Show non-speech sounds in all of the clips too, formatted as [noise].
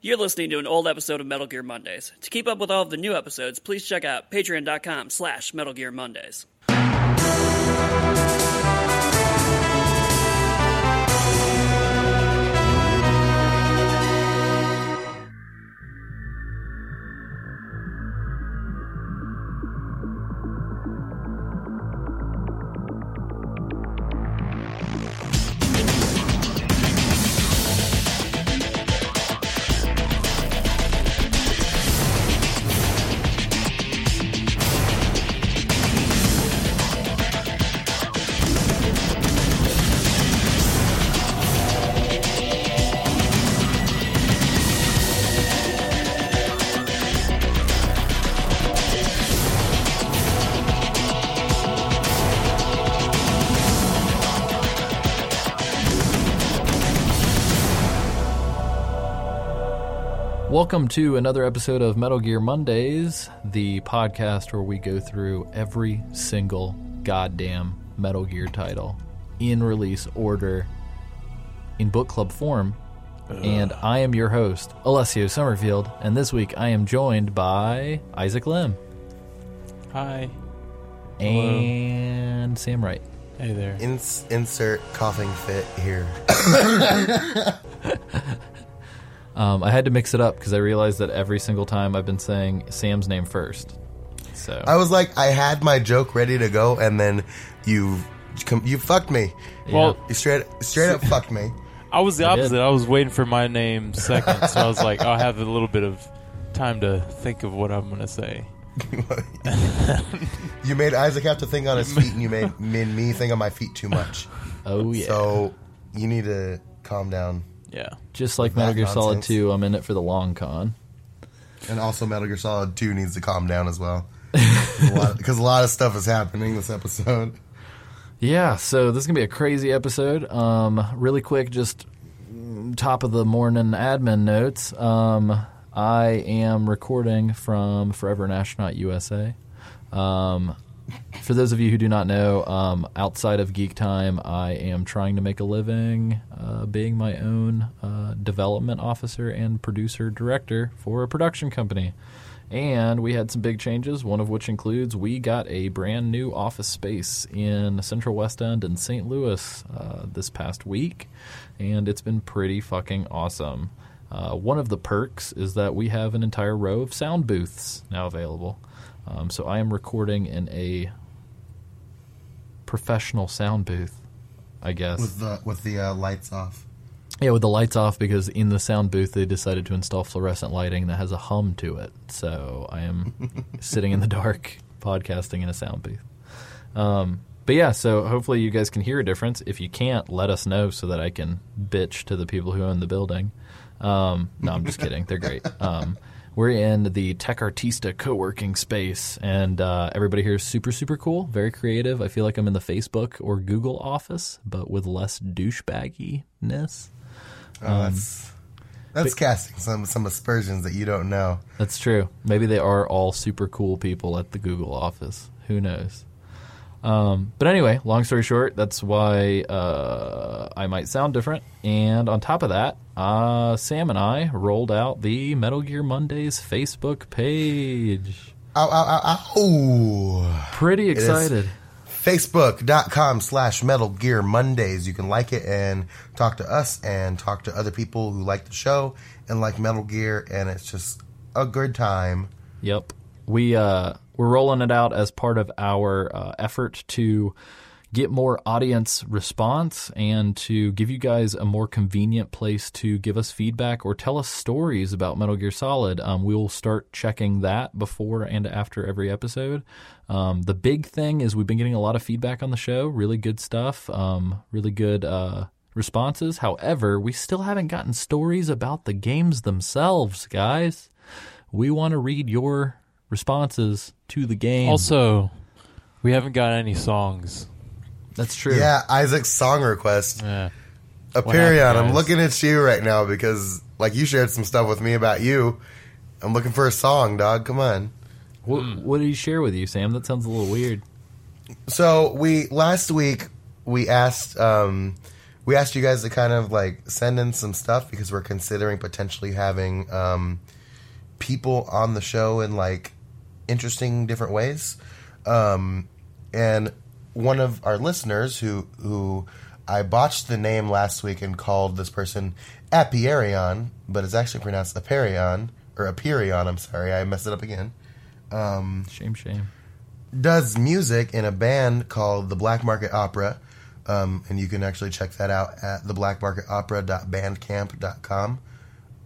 You're listening to an old episode of Metal Gear Mondays. To keep up with all of the new episodes, please check out patreon.com slash Metal Gear Mondays. Welcome to another episode of Metal Gear Mondays, the podcast where we go through every single goddamn Metal Gear title in release order in book club form. And I am your host, Alessio Summerfield, and this week I am joined by Isaac Lim Hi. and Sam Wright. Hey there. Ins- insert coughing fit here. [laughs] [laughs] Um, I had to mix it up because I realized that every single time I've been saying Sam's name first. So I was like, I had my joke ready to go, and then you you fucked me. Well, You straight straight up fucked me. [laughs] I was the I did. opposite. I was waiting for my name second, so I was like, I'll have a little bit of time to think of what I'm going to say. [laughs] You made Isaac have to think on his feet, and you made, made me think on my feet too much. oh yeah, So you need to calm down. Yeah. just like Metal Gear Solid. Two, I'm in it for the long con. And also, Metal Gear Solid 2 needs to calm down as well. [laughs] Because a, lot of stuff is happening this episode. Yeah, so this is gonna be a crazy episode. Um, really quick, just mm, top of the morning admin notes. Um, I am recording from Forever an Astronaut USA. Um, for those of you who do not know, um, outside of Geek Time, I am trying to make a living uh, being my own uh, development officer and producer director for a production company. And we had some big changes, one of which includes we got a brand new office space in Central West End in St. Louis uh, this past week, and it's been pretty fucking awesome. Uh, one of the perks is that we have an entire row of sound booths now available. Um, so I am recording in a professional sound booth, I guess. With the, with the uh, lights off. Yeah, with the lights off because in the sound booth they decided to install fluorescent lighting that has a hum to it. So I am [laughs] sitting in the dark podcasting in a sound booth. Um, but yeah, so hopefully you guys can hear a difference. If you can't, let us know so that I can bitch to the people who own the building. Um, no, I'm just kidding. They're great. [laughs] Um, we're in the Tech Artista co-working space, and uh, everybody here is super, super cool, very creative. I feel like I'm in the Facebook or Google office, but with less douchebagginess. Oh, that's that's casting some, some aspersions that you don't know. That's true. Maybe they are all super cool people at the Google office. Who knows? Um, but anyway, long story short, that's why uh, I might sound different. And on top of that, uh, Sam and I rolled out the Metal Gear Mondays Facebook page. Ow, ow, ow, ow. Pretty excited. Facebook.com slash Metal Gear Mondays. You can like it and talk to us and talk to other people who like the show and like Metal Gear, and it's just a good time. Yep. We uh we're rolling it out as part of our uh, effort to get more audience response and to give you guys a more convenient place to give us feedback or tell us stories about Metal Gear Solid. Um, we will start checking that before and after every episode. Um, the big thing is we've been getting a lot of feedback on the show, really good stuff, um, really good uh, responses. However, we still haven't gotten stories about the games themselves, guys. We want to read your responses to the game. Also, we haven't got any songs. that's true. Yeah, Isaac's song request. Yeah. Aperion, I'm looking at you right now because, like, you shared some stuff with me about you. I'm looking for a song, dog. Come on. What, Hmm. what did he share with you, Sam? That sounds a little weird. So we last week we asked um, we asked you guys to kind of like send in some stuff because we're considering potentially having um, people on the show in like interesting different ways. Um, and one of our listeners who who I botched the name last week and called this person Apiarion, but it's actually pronounced Aperion or Aperion. I'm sorry, I messed it up again. Shame, shame. Does music in a band called the Black Market Opera, um, and you can actually check that out at theblackmarketopera.bandcamp.com.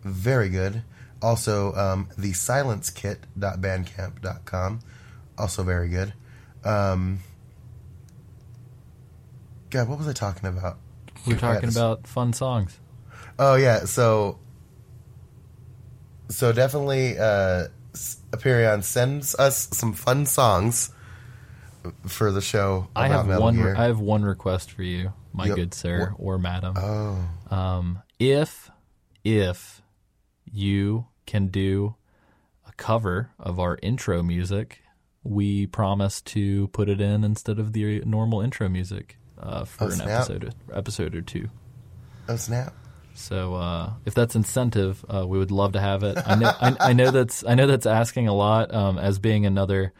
Very good. Also, um, the silencekit.bandcamp.com. Also very good. Um, God, what was I talking about? We're talking about fun songs. Oh yeah, so so definitely uh Aperion sends us some fun songs for the show I have Metal one. Gear. I have one request for you, my Yep. good sir or madam. oh, Um, if if you can do a cover of our intro music, we promise to put it in instead of the normal intro music uh, for Oh, an episode episode or two. oh snap! So uh, if that's incentive, uh, we would love to have it. I know, I, I know that's I know that's asking a lot. Um, as being another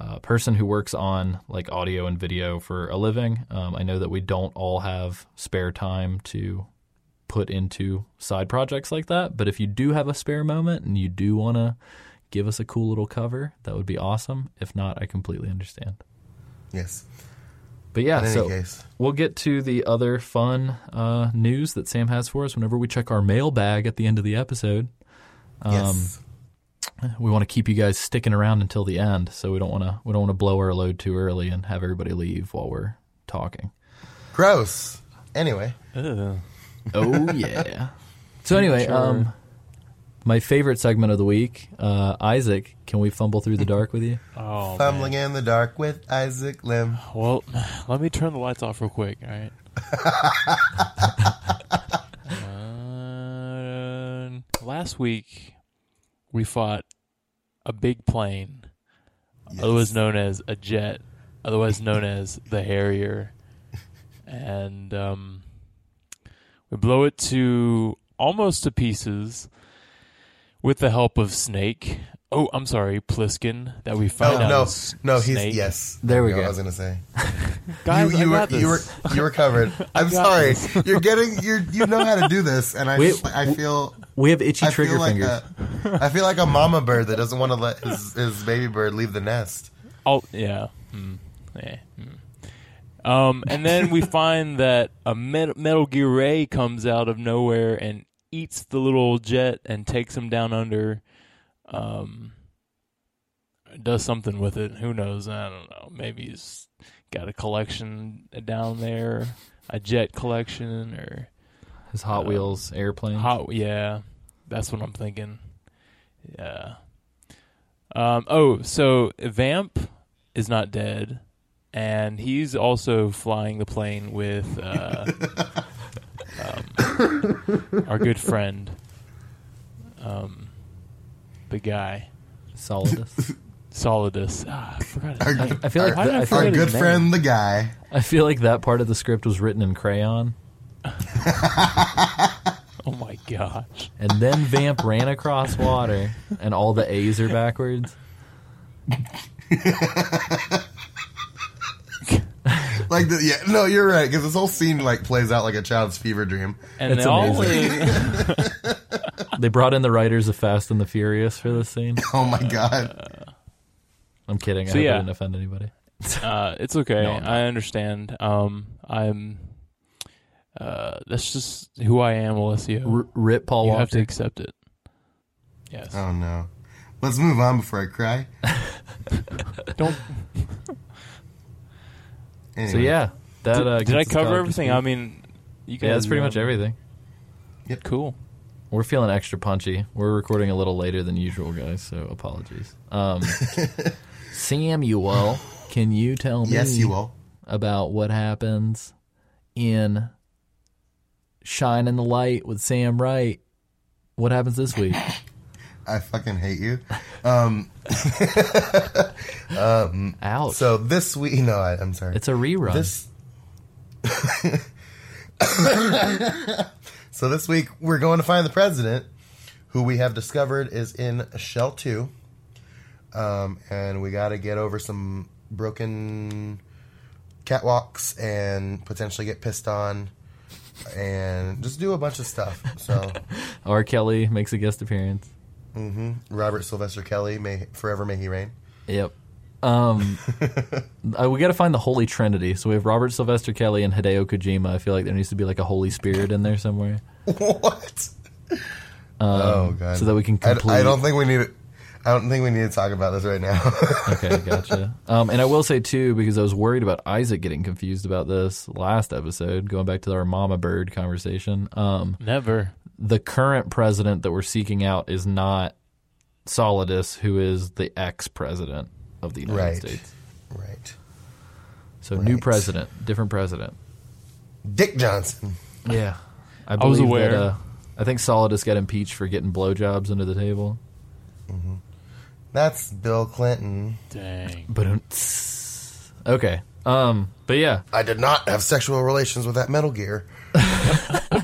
uh, person who works on like audio and video for a living, um, I know that we don't all have spare time to put into side projects like that. But if you do have a spare moment and you do want to give us a cool little cover, that would be awesome. If not, I completely understand. Yes. But yeah, In so case. we'll get to the other fun uh, news that Sam has for us whenever we check our mailbag at the end of the episode. Um, yes. We want to keep you guys sticking around until the end, so we don't want to we don't want to blow our load too early and have everybody leave while we're talking. Gross. Anyway, Ugh. Oh yeah. [laughs] so anyway, Sure. um, my favorite segment of the week, uh, Isaac. Can we fumble through the dark with you? [laughs] Oh, fumbling man. in the dark with Isaac Lim. Well, let me turn the lights off real quick. All right. Uh, last week, we fought a big plane, otherwise known as a jet, otherwise known as the Harrier, and um, we blow it to almost to pieces with the help of Snake. Oh, I'm sorry, Pliskin. That we Oh find out no, is no, he's Snake. yes. There we I go. I was gonna say [laughs] Guys, you, you I were got you were you were covered. [laughs] I'm sorry. this. [laughs] You're getting you you know how to do this, and I Wait, just, I feel We have itchy I trigger feel like fingers. a, I feel like a mama bird that doesn't want to let his, his baby bird leave the nest. Oh yeah. Hmm. Yeah. Hmm. Um, and then we [laughs] find that a Met- Metal Gear Ray comes out of nowhere and eats the little jet and takes him down under. Um, does something with it. Who knows? I don't know. Maybe he's got a collection down there, a jet collection, or His Hot uh, Wheels airplane. Hot, yeah, that's what I'm thinking. Yeah. Um. Oh, so Vamp is not dead, and he's also flying the plane with uh, um, our good friend, um, the guy Solidus. Solidus. Ah, I forgot. Our, name. I feel like Why did I I our forget like, good name? friend, the guy. I feel like that part of the script was written in crayon, [laughs] Oh my gosh. and then Vamp ran across water, and all the A's are backwards. [laughs] Like, the, yeah, no, you're right because this whole scene like plays out like a child's fever dream. And It's they all amazing. [laughs] They brought in the writers of Fast and the Furious for this scene. [laughs] Oh my god, I'm kidding. I So, hope yeah. I didn't offend anybody. [laughs] Uh, it's okay. No, I'm. I understand. Um, I'm. Uh, that's just who I am, Alessio. R- rip Paul you Walker. have to accept it. Yes. oh no. Let's move on before I cry. Don't. Anyway. So yeah, that uh, did gets I cover caught up to everything? speed. I mean, you guys. yeah, that's pretty much everything. Cool. We're feeling extra punchy. We're recording a little later than usual, guys. So apologies. Um, [laughs] Samuel, can you tell me yes, you will. about what happens in Shine in the Light with Sam Wright? What happens this week? [laughs] I fucking hate you. Um, [laughs] Ouch! so this week, no, I, I'm sorry. it's a rerun. this [laughs] So this week we're going to find the president, who we have discovered is in Shell Two, um, and we got to get over some broken catwalks and potentially get pissed on, and just do a bunch of stuff. So [laughs] R. Kelly makes a guest appearance. Robert Sylvester Kelly, may forever may he reign. Yep. Um, [laughs] uh, we got to find the Holy Trinity. So we have Robert Sylvester Kelly and Hideo Kojima. I feel like there needs to be like a Holy Spirit in there somewhere, what? oh god! Um, so that we can I, complete. I don't think we need. I don't think we need to talk about this right now. [laughs] okay, gotcha. Um, and I will say too, because I was worried about Isaac getting confused about this last episode, going back to our Mama Bird conversation. Um, Never. The current president that we're seeking out is not Solidus, who is the ex-president of the United Right. States. right. So new president, different president. Dick Johnson. Yeah, I, was aware. That, uh, I think Solidus got impeached for getting blowjobs under the table. That's Bill Clinton. Dang. But okay, um, but yeah, I did not have sexual relations with that Metal Gear. [laughs]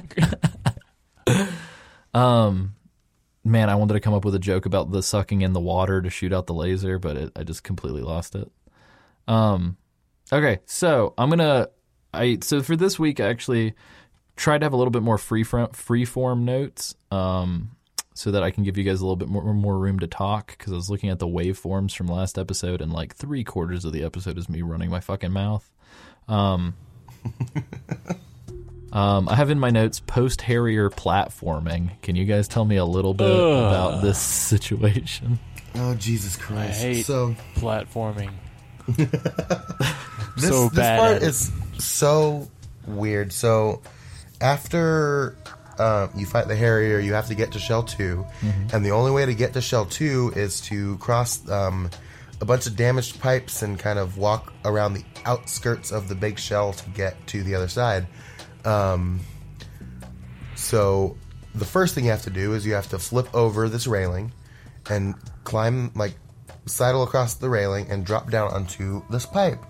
man, I wanted to come up with a joke about the sucking in the water to shoot out the laser, but it, I just completely lost it. Um, okay, so I'm gonna, I so for this week, I actually tried to have a little bit more free front, free form notes, um, so that I can give you guys a little bit more more room to talk because I was looking at the waveforms from last episode, and like three quarters of the episode is me running my fucking mouth. Um, [laughs] um, I have in my notes post Harrier platforming. Can you guys tell me a little bit Ugh. about this situation? Oh Jesus Christ! hate- so Platforming. this, [laughs] so this part at it. is so weird. So after uh, you fight the Harrier, you have to get to Shell 2 and the only way to get to Shell Two is to cross um, a bunch of damaged pipes and kind of walk around the outskirts of the big shell to get to the other side. Um, so the first thing you have to do is you have to flip over this railing and climb like sidle across the railing and drop down onto this pipe,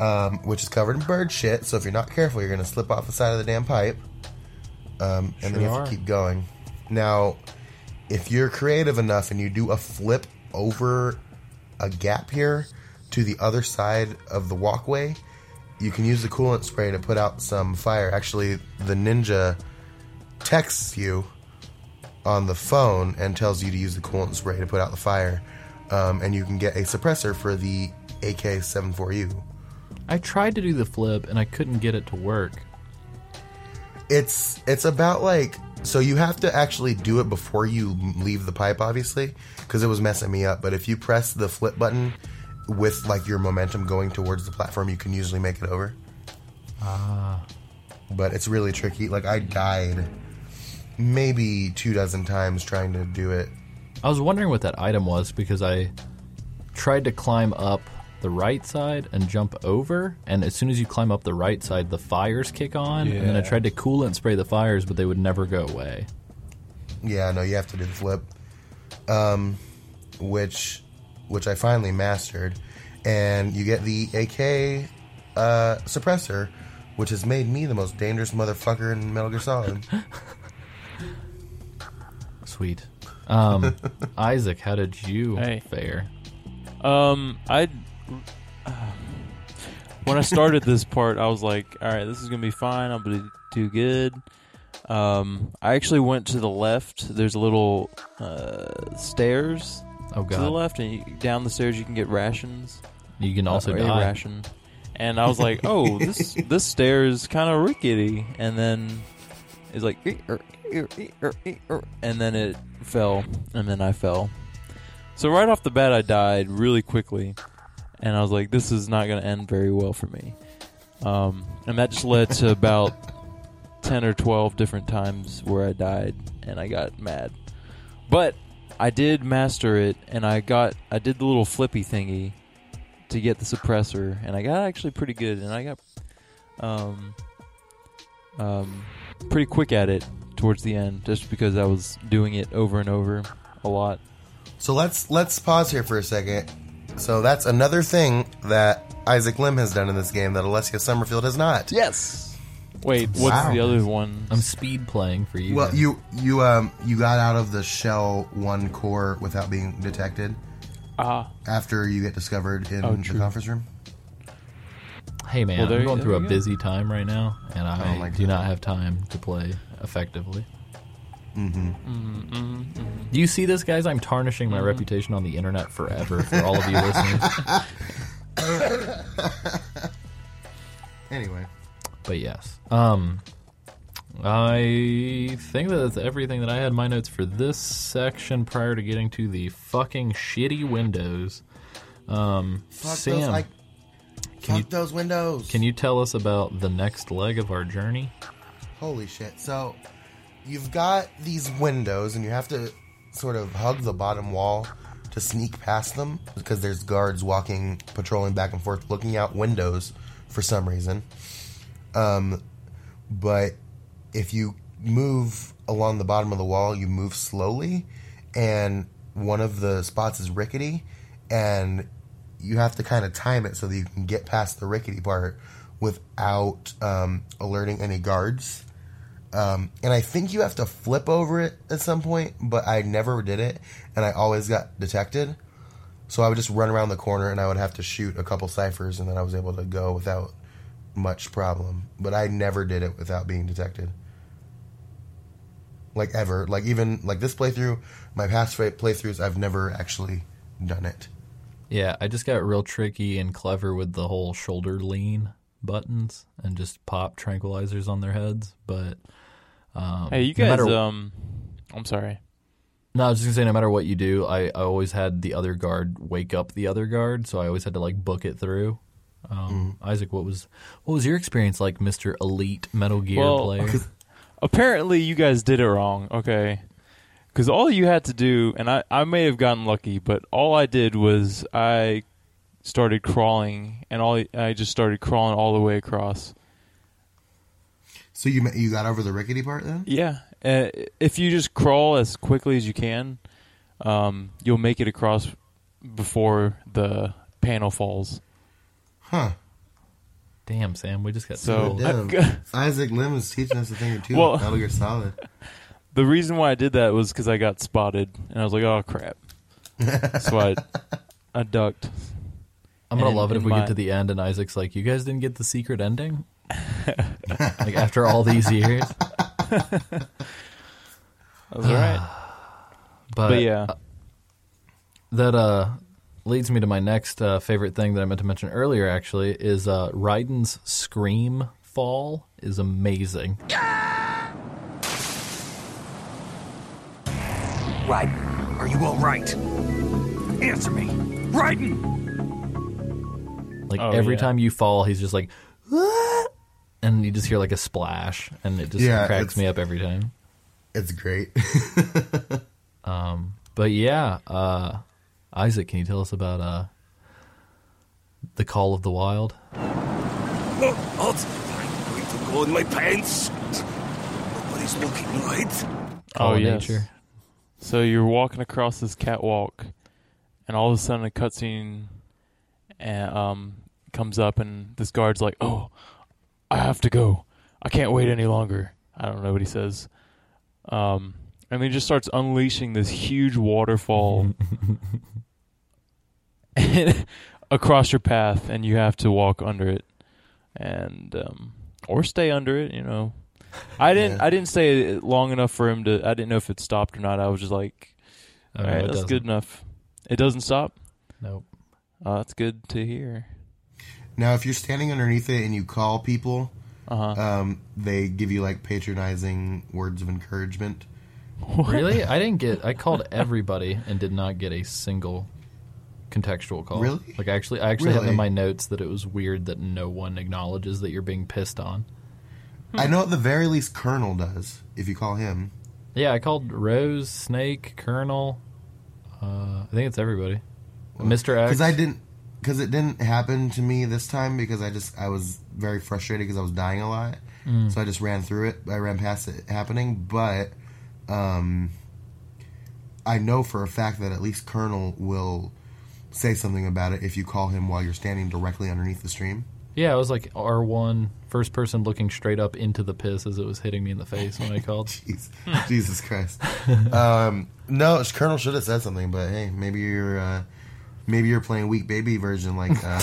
um, which is covered in bird shit. So if you're not careful, you're gonna slip off the side of the damn pipe, um, and then you Sure have to keep going. Now, if you're creative enough and you do a flip over a gap here to the other side of the walkway, you can use the coolant spray to put out some fire. Actually, the ninja texts you on the phone and tells you to use the coolant spray to put out the fire, um, and you can get a suppressor for the AK-74U. I tried to do the flip and I couldn't get it to work. It's it's about like so you have to actually do it before you leave the pipe, obviously, because it was messing me up. But if you press the flip button with like your momentum going towards the platform, you can usually make it over. Ah. But it's really tricky. Like I died maybe two dozen times trying to do it. I was wondering what that item was because I tried to climb up the right side and jump over, and as soon as you climb up the right side, the fires kick on, yeah. and then I tried to coolant spray the fires, but they would never go away. Yeah, no, you have to do the flip, um, which which I finally mastered, and you get the AK uh, suppressor, which has made me the most dangerous motherfucker in Metal Gear Solid. Sweet. Um, [laughs] Isaac, how did you Hey. fare? Um, I when I started this [laughs] part, I was like, "All right, this is gonna be fine. I'm gonna do good." Um, I actually went to the left. There's a little uh, stairs Oh to the left, and you, down the stairs you can get rations. you can also or a die. ration. And I was like, [laughs] "Oh, this this stair is kind of rickety." And then it's like, and then it fell, and then I fell. So right off the bat, I died really quickly, and I was like, "This is not going to end very well for me." Um, and that just led to about ten or twelve different times where I died, and I got mad. But I did master it, and I got I did the little flippy thingy to get the suppressor, and I got actually pretty good, and I got um um pretty quick at it towards the end, just because I was doing it over and over a lot. so let's let's pause here for a second. So that's another thing that Isaac Lim has done in this game that Alessio Summerfield has not. Yes. Wait, what's Wow. the other one? I'm speed playing for you. Well, guys. you you um you got out of the shell one core without being detected Ah, after you get discovered in Oh, the true. conference room. Hey man, Well, there I'm you- going there through a you go. busy time right now, and I Oh my do God. not have time to play effectively. mm-hmm, Do you see this, guys? I'm tarnishing my reputation on the internet forever for all of you listening. [laughs] [laughs] Anyway, But yes, um, I think that that's everything that I had in my notes for this section. Prior to getting to the fucking shitty windows, um, fuck Sam, those like can fuck you those windows. can you tell us about the next leg of our journey? Holy shit! So you've got these windows, and you have to sort of hug the bottom wall to sneak past them because there's guards walking, patrolling back and forth, looking out windows for some reason. Um, but if you move along the bottom of the wall, you move slowly, and one of the spots is rickety, and you have to kind of time it so that you can get past the rickety part without um, alerting any guards. Um, and I think you have to flip over it at some point, but I never did it, and I always got detected. So I would just run around the corner, and I would have to shoot a couple ciphers, and then I was able to go without much problem. But I never did it without being detected. Like ever, like even like this playthrough, my past playthroughs, I've never actually done it. Yeah, I just got real tricky and clever with the whole shoulder lean buttons and just pop tranquilizers on their heads. But um, hey, you no guys. matter- um, I'm sorry. No, I was just gonna say, no matter what you do, I, I always had the other guard wake up the other guard, so I always had to like book it through. Um, Isaac, what was what was your experience like, Mister Elite Metal Gear Well, player? [laughs] Apparently, you guys did it wrong. Okay. Because all you had to do, and I, I may have gotten lucky, but all I did was I started crawling, and all I just started crawling all the way across. So you you got over the rickety part then? Yeah, uh, if you just crawl as quickly as you can, um, you'll make it across before the panel falls. Huh. Damn, Sam, we just got So- so Damn. Isaac Lim is teaching us a thing or two. Well- Metal Gear Solid. [laughs] The reason why I did that was because I got spotted, and I was like, "Oh crap!" [laughs] so I, I ducked. I'm gonna and love it if we my- get to the end and Isaac's like, "You guys didn't get the secret ending." [laughs] like after all these years, That was all right. [sighs] but, but yeah, that uh leads me to my next uh, favorite thing that I meant to mention earlier. Actually, is uh, Raiden's scream fall is amazing. Raiden, are you all right? Answer me. Raiden! Like Oh, every yeah. time you fall, he's just like, "Ah!" and you just hear like a splash, and it just Yeah, cracks me up every time. It's great. [laughs] um, But yeah, uh, Isaac, can you tell us about uh, the Call of the Wild? Oh, what? I'm going to go in my pants. Nobody's looking, right? Call oh yes. Nature. So you're walking across this catwalk, and all of a sudden a cutscene uh, um, comes up, and this guard's like, "Oh, I have to go. I can't wait any longer." I don't know what he says. Um, and he just starts unleashing this huge waterfall and- [laughs] [laughs] across your path, and you have to walk under it, and um, or stay under it. You know, I didn't. Yeah. I didn't stay long enough for him to. I didn't know if it stopped or not. I was just like, Oh, all no, right, it that's doesn't. good enough. It doesn't stop. Nope. Oh, that's good to hear. now, if you're standing underneath it and you call people, Uh huh. um, they give you like patronizing words of encouragement. [laughs] Really? I didn't get. I called everybody and did not get a single contextual call. Really? Like actually, I actually have in my notes that it was weird that no one acknowledges that you're being pissed on. I know at the very least Colonel does if you call him. Yeah, I called Rose, Snake, Colonel. Uh, I think it's everybody. Mr. X. Because I didn't, because it didn't happen to me this time because I just I was very frustrated because I was dying a lot, so I just ran through it. I ran past it happening, but um, I know for a fact that at least Colonel will say something about it if you call him while you're standing directly underneath the stream. Yeah, it was like R1, first person looking straight up into the piss as it was hitting me in the face when I called. [laughs] Jeez. Jesus Christ. [laughs] Um, no, Colonel should have said something, but hey, maybe you're uh, maybe you're playing weak baby version like uh,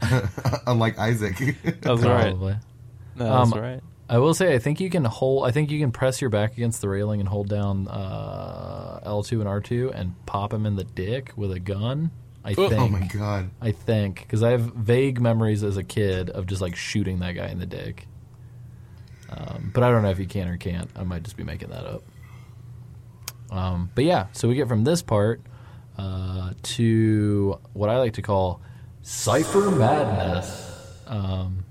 [laughs] unlike Isaac. That's right. Probably. No, that's Um, right. I will say, I think you can hold. I think you can press your back against the railing and hold down uh, L2 and R2 and pop him in the dick with a gun. I think. oh my god. I think because I have vague memories as a kid of just like shooting that guy in the dick. Um, but I don't know if you can or can't. I might just be making that up. Um, but yeah, so we get from this part uh, to what I like to call cipher madness. Um,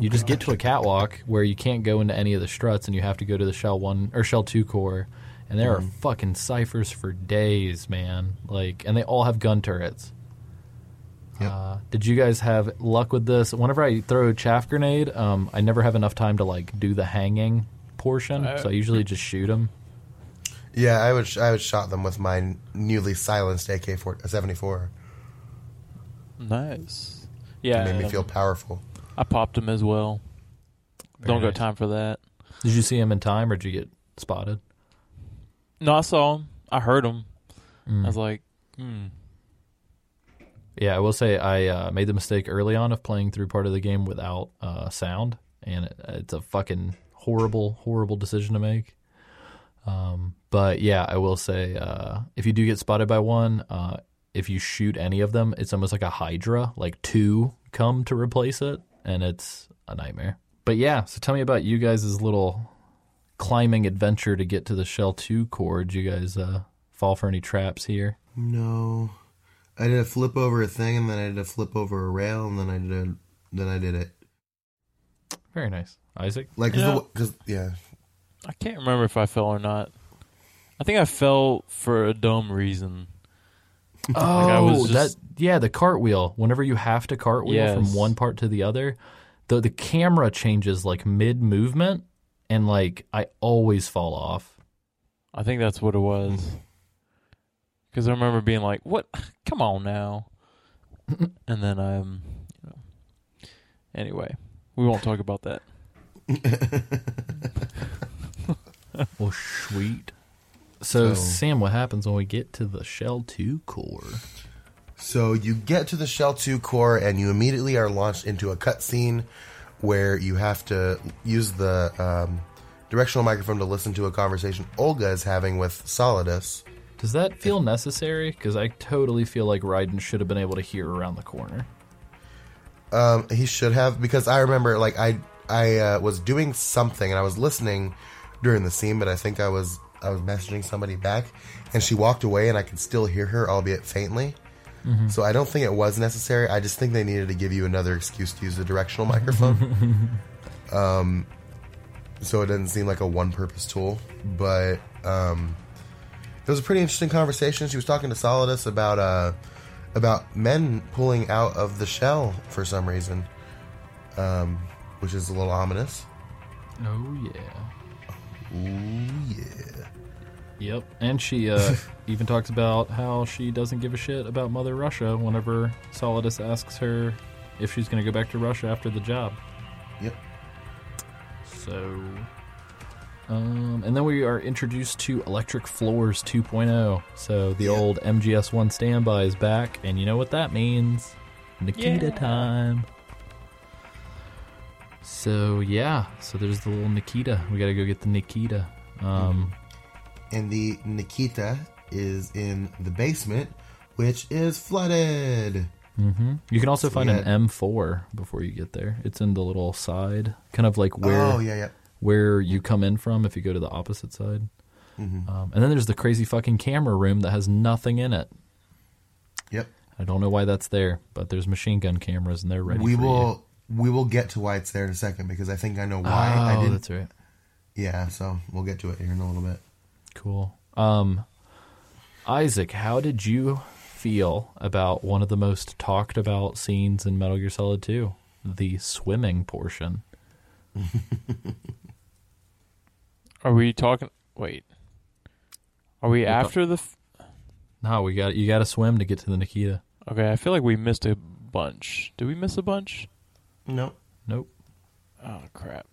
you just get to a catwalk where you can't go into any of the struts, and you have to go to the shell one or shell two core, and there are fucking ciphers for days, man. Like, and they all have gun turrets. Yep. Uh, did you guys have luck with this? Whenever I throw a chaff grenade, um, I never have enough time to like do the hanging portion, Uh, so I usually just shoot them. Yeah, I would I would shot them with my newly silenced AK seventy four. Nice. Yeah, It made me um, feel powerful. I popped him as well. Don't Very got time for that. Did you see him in time, or did you get spotted? No, I saw him. I heard him. Mm. I was like, hmm. Yeah, I will say I uh, made the mistake early on of playing through part of the game without uh, sound, and it, it's a fucking horrible, horrible decision to make. Um, but yeah, I will say uh, if you do get spotted by one, uh, if you shoot any of them, it's almost like a Hydra, like two come to replace it, and it's a nightmare. But yeah, so tell me about you guys' little climbing adventure to get to the Shell 2 core. Did you guys uh, fall for any traps here? No, I did a flip over a thing, and then I did a flip over a rail, and then I did a, then I did it Very nice. Isaac? like Yeah. because yeah. I can't remember if I fell or not. I think I fell for a dumb reason. [laughs] Oh, was just- that yeah, the cartwheel. Whenever you have to cartwheel Yes. from one part to the other, the the camera changes like mid movement, and like I always fall off. I think that's what it was. Because I remember being like, "What? [laughs] Come on now," [laughs] and then um, you know. Anyway, we won't talk about that. Well, sweet. So, So- Sam, what happens when we get to the Shell Two core? So you get to the Shell 2 core and you immediately are launched into a cutscene where you have to use the um, directional microphone to listen to a conversation Olga is having with Solidus. Does that feel necessary? Because I totally feel like Raiden should have been able to hear around the corner. Um, he should have because I remember like I I uh, was doing something and I was listening during the scene, but I think I was I was messaging somebody back, and she walked away, and I could still hear her, albeit faintly. So I don't think it was necessary. I just think they needed to give you another excuse to use the directional microphone. [laughs] um, so it doesn't seem like a one-purpose tool, but um, it was a pretty interesting conversation. She was talking to Solidus about uh, about men pulling out of the shell for some reason, um, which is a little ominous. Oh yeah. Ooh yeah. Yep. And she uh, [laughs] even talks about how she doesn't give a shit about Mother Russia whenever Solidus asks her if she's going to go back to Russia after the job. Yep. So. Um, and then we are introduced to Electric Floors 2.0. So the Yeah. old MGS1 standby is back, and you know what that means? Nikita Yeah. time. So yeah, so there's the little Nikita. We got to go get the Nikita. Um, And the Nikita is in the basement, which is flooded. hmm You can also So find we an M4 before you get there. It's in the little side, kind of like where oh yeah, yeah. where you come in from if you go to the opposite side. Mm-hmm. Um, and then there's the crazy fucking camera room that has nothing in it. Yep. I don't know why that's there, but there's machine gun cameras and they're ready. we for you. will we will get to why it's there in a second because I think I know why. Oh, I didn't. that's right. Yeah, so we'll get to it here in a little bit. Cool. Um, Isaac, how did you feel about one of the most talked about scenes in Metal Gear Solid 2? The swimming portion. Are we talking? Wait. Are we after the? F- No, we got you got to swim to get to the Nikita. okay, I feel like we missed a bunch. Did we miss a bunch? No. Nope. Oh crap!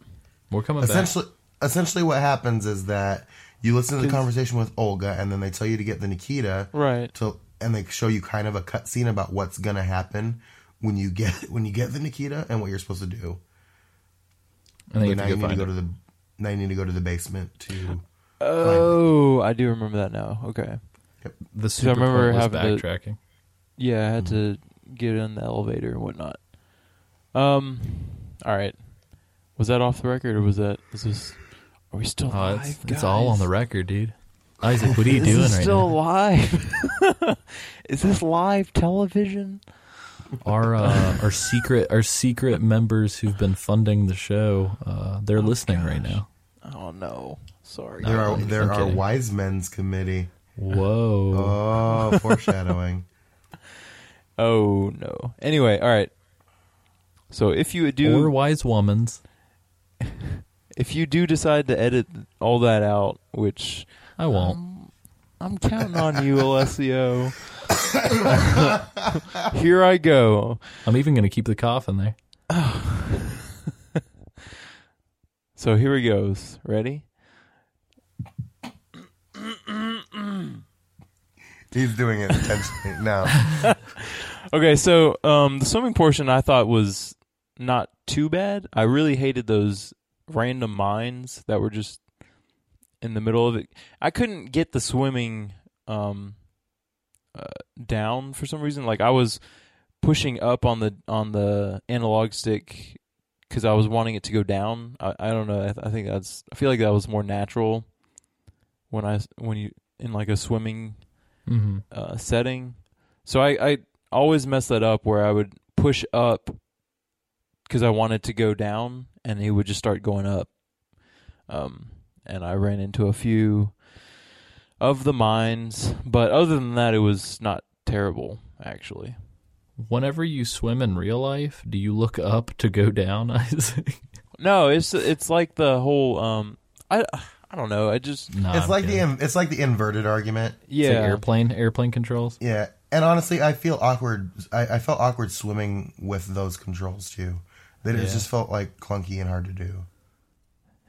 We're coming back. Essentially, essentially, what happens is that you listen to the conversation with Olga, and then they tell you to get the Nikita, Right. To, and they show you kind of a cut scene about what's gonna happen when you get [laughs] when you get the Nikita and what you're supposed to do. And then you now you need to go it. to the now you need to go to the basement to. Oh, I do remember that now. Okay. the I super remember pointless having to- backtracking. Yeah, I had to Mm-hmm. get in the elevator and whatnot. Um, all right. Was that off the record or was that? Is this? Are we still Oh, live? it's, it's all on the record, dude. Isaac, what are you [laughs] Is doing this right still now? live? [laughs] Is this live television? Our uh, our secret our secret members who've been funding the show, uh, they're listening right now. Oh no! Sorry. There are I'm there are kidding. wise men's committee. Whoa. Oh, foreshadowing. [laughs] Oh no. Anyway, all right. So if you do, or wise woman's. If you do decide to edit all that out, which I won't. I'm counting on you, Alessio. [laughs] Here I go. I'm even going to keep the cough in there. [laughs] So here he goes. Ready? [clears throat] He's doing it intentionally. now. [laughs] Okay, so um, the swimming portion I thought was not too bad. I really hated those random mines that were just in the middle of it. I couldn't get the swimming um, uh, down for some reason. Like I was pushing up on the on the analog stick because I was wanting it to go down. I, I don't know. I, th- I think that's. I feel like that was more natural when I when you in like a swimming Mm-hmm. uh, setting. So I, I always mess that up where I would push up because I wanted to go down, and he would just start going up. Um, and I ran into a few of the mines, but other than that, it was not terrible actually. Whenever you swim in real life, do you look up to go down, [laughs] Isaac? No, it's it's like the whole um, I I don't know. I just No, it's I'm like kidding. the it's like the inverted argument. It's like yeah. airplane airplane controls. Yeah, and honestly, I feel awkward. I, I felt awkward swimming with those controls too. That it just felt like clunky and hard to do.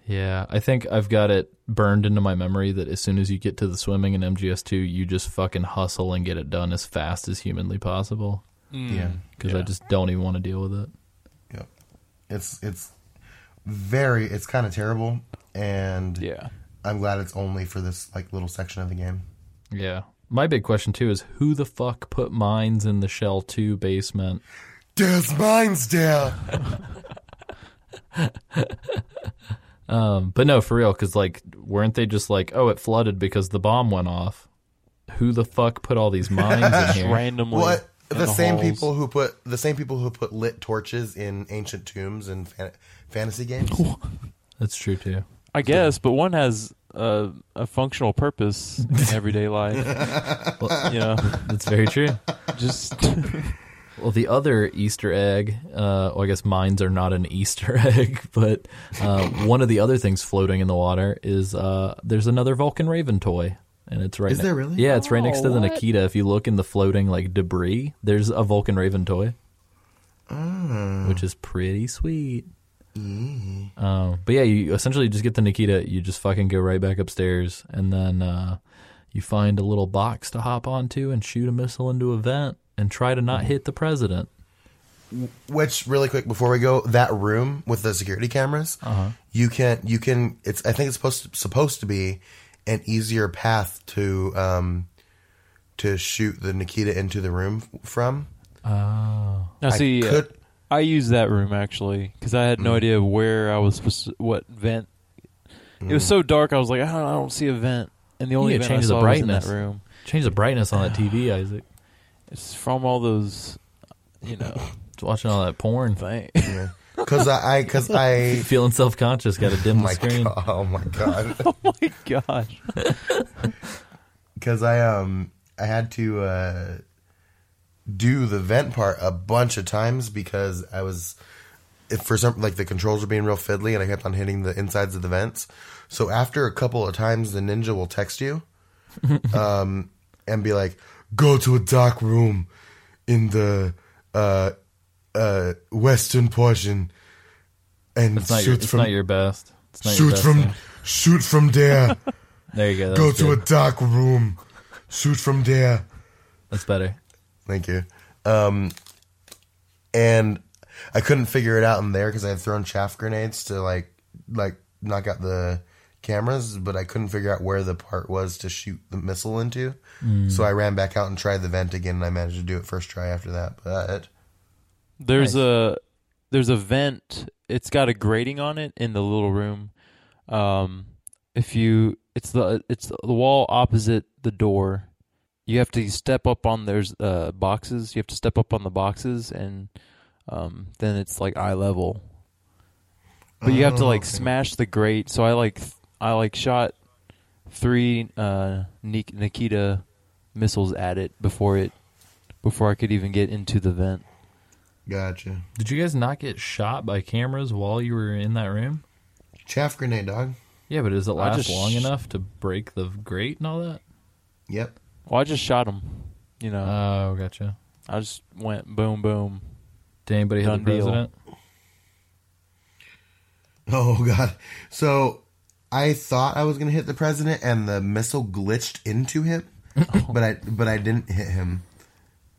Yeah, I think I've got it burned into my memory that as soon as you get to the swimming in MGS2, you just fucking hustle and get it done as fast as humanly possible. Mm, Yeah. Because I just don't even want to deal with it. Yep. It's it's very it's kind of terrible, and yeah. I'm glad it's only for this like little section of the game. Yeah. My big question too is who the fuck put mines in the Shell 2 basement? There's mines there. [laughs] Um, but no, for real, because like, weren't they just like, oh, it flooded because the bomb went off? Who the fuck put all these mines in [laughs] here? Randomly. What in the same halls. people who put the same people who put lit torches in ancient tombs and fan- fantasy games. That's true too. I guess, but one has a, a functional purpose in everyday [laughs] life. you know, That's very true. just Well, the other Easter egg, uh, well, I guess mines are not an Easter [laughs] egg, but uh, one of the other things floating in the water is uh, there's another Vulcan Raven toy, and it's right. Is there really? Yeah, it's right next to the Oh, what? Nikita. If you look in the floating like debris, there's a Vulcan Raven toy, Mm. which is pretty sweet. Um, but yeah, you essentially just get the Nikita. You just fucking go right back upstairs, and then uh, you find a little box to hop onto and shoot a missile into a vent and try to not hit the president. Which really quick before we go, that room with the security cameras, Uh-huh. you can you can it's I think it's supposed to, supposed to be an easier path to um to shoot the Nikita into the room from. Oh. now I see. could- Mm. I used that room actually because I had no idea where I was supposed to, what vent. It Mm. was so dark. I was like, I don't, I don't see a vent, and the only need to vent I change the saw was in brightness. that room. Change the brightness on that [sighs] TV, Isaac. It's from all those, you know, [laughs] It's watching all that porn. thing. [laughs] Yeah. Cuz I I cuz I [laughs] Feeling self conscious, got to dim the my screen. God, oh my god. oh my gosh! because I um I had to uh, do the vent part a bunch of times because I was if for some like the controls were being real fiddly and I kept on hitting the insides of the vents. So after a couple of times, the ninja will text you um, and be like, "Go to a dark room in the uh, uh, western portion and It's not shoot your. It's from not your best. It's not your shoot best from shoot from there. [laughs] There you go. Go to a dark room. Shoot from there. That's better. Thank you. Um, and I couldn't figure it out in there because I had thrown chaff grenades to like like knock out the cameras, but I couldn't figure out where the part was to shoot the missile into. So I ran back out and tried the vent again, and I managed to do it first try after that. But There's Nice. a there's a vent. It's got a grating on it in the little room. Um, if you, it's the it's the wall opposite the door. You have to step up on there's uh boxes. You have to step up on the boxes, and um, then it's like eye level. But you have to Oh, like okay. smash the grate. So I like th- I like shot three uh Nikita missiles at it before it before I could even get into the vent. gotcha. Did you guys not get shot by cameras while you were in that room? Chaff grenade, dog. Yeah, but does it last just long sh- enough to break the grate and all that? Yep. Well, I just shot him. You know, Oh, gotcha. I just went boom, boom. Did anybody hit the Done deal. president? [laughs] Oh god. So I thought I was gonna hit the president, and the missile glitched into him, [laughs] but I but I didn't hit him.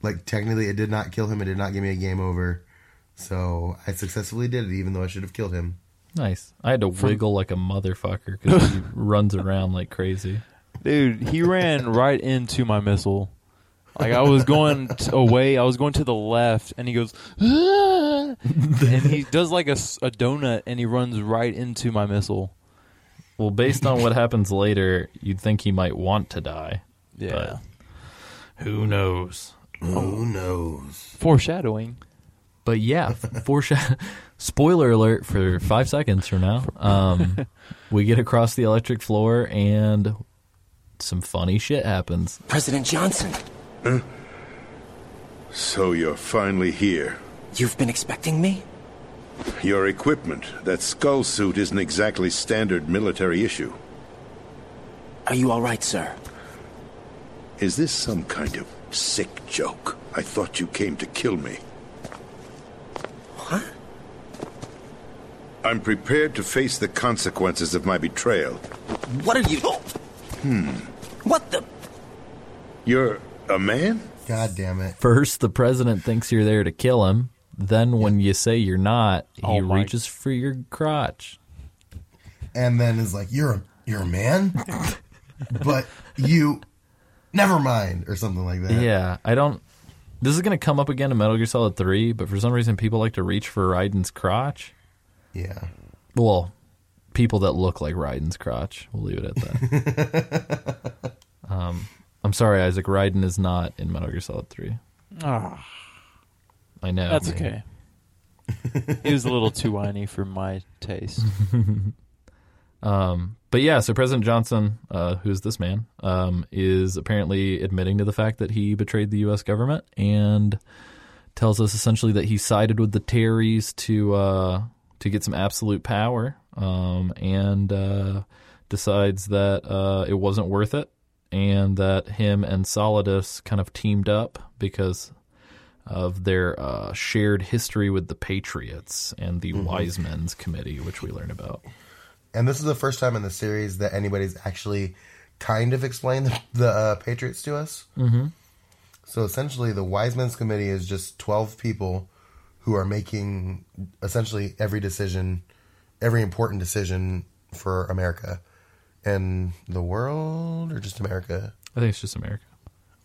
Like technically, it did not kill him. It did not give me a game over. So I successfully did it, even though I should have killed him. Nice. I had to wiggle like a motherfucker because he [laughs] runs around like crazy. Dude, he ran right into my missile. Like I was going t- away, I was going to the left, and he goes, "Ah!" and he does like a donut, and he runs right into my missile. Well, based on what happens later, you'd think he might want to die. Yeah, Who knows? Who knows? foreshadowing. But yeah, [laughs] foreshadow. Spoiler alert for five seconds from now. Um, [laughs] we get across the electric floor and some funny shit happens. President Johnson, Huh? So you're finally here. you've been expecting me? Your equipment, that skull suit, isn't exactly standard military issue. Are you all right, sir? Is this some kind of sick joke? I thought you came to kill me. What? I'm prepared to face the consequences of my betrayal. What are you? Hmm. What the? You're a man? God damn it! First, the president thinks you're there to kill him. Then, when you say you're not, he Oh reaches for your crotch. And then is like, "You're a you're a man, [laughs] but you never mind," or something like that. Yeah, I don't. This is going to come up again in Metal Gear Solid 3, but for some reason, people like to reach for Raiden's crotch. Yeah. Well, people that look like Raiden's crotch. We'll leave it at that. [laughs] um, I'm sorry, Isaac. Raiden is not in Metal Gear Solid 3. Ah, I know. that's okay. [laughs] he was a little too whiny for my taste. [laughs] Um, but yeah, so President Johnson, uh, who's this man, um, is apparently admitting to the fact that he betrayed the U.S. government and tells us essentially that he sided with the Terrys to uh, to get some absolute power, um, and uh, decides that uh, it wasn't worth it, and that him and Solidus kind of teamed up because of their uh, shared history with the Patriots and the Wise Men's Committee, which we learn about. And this is the first time in the series that anybody's actually kind of explained [laughs] the, the uh, Patriots to us. Mm-hmm. So essentially, the Wise Men's Committee is just 12 people who are making essentially every decision, every important decision for America and the world, or just America. I think it's just America.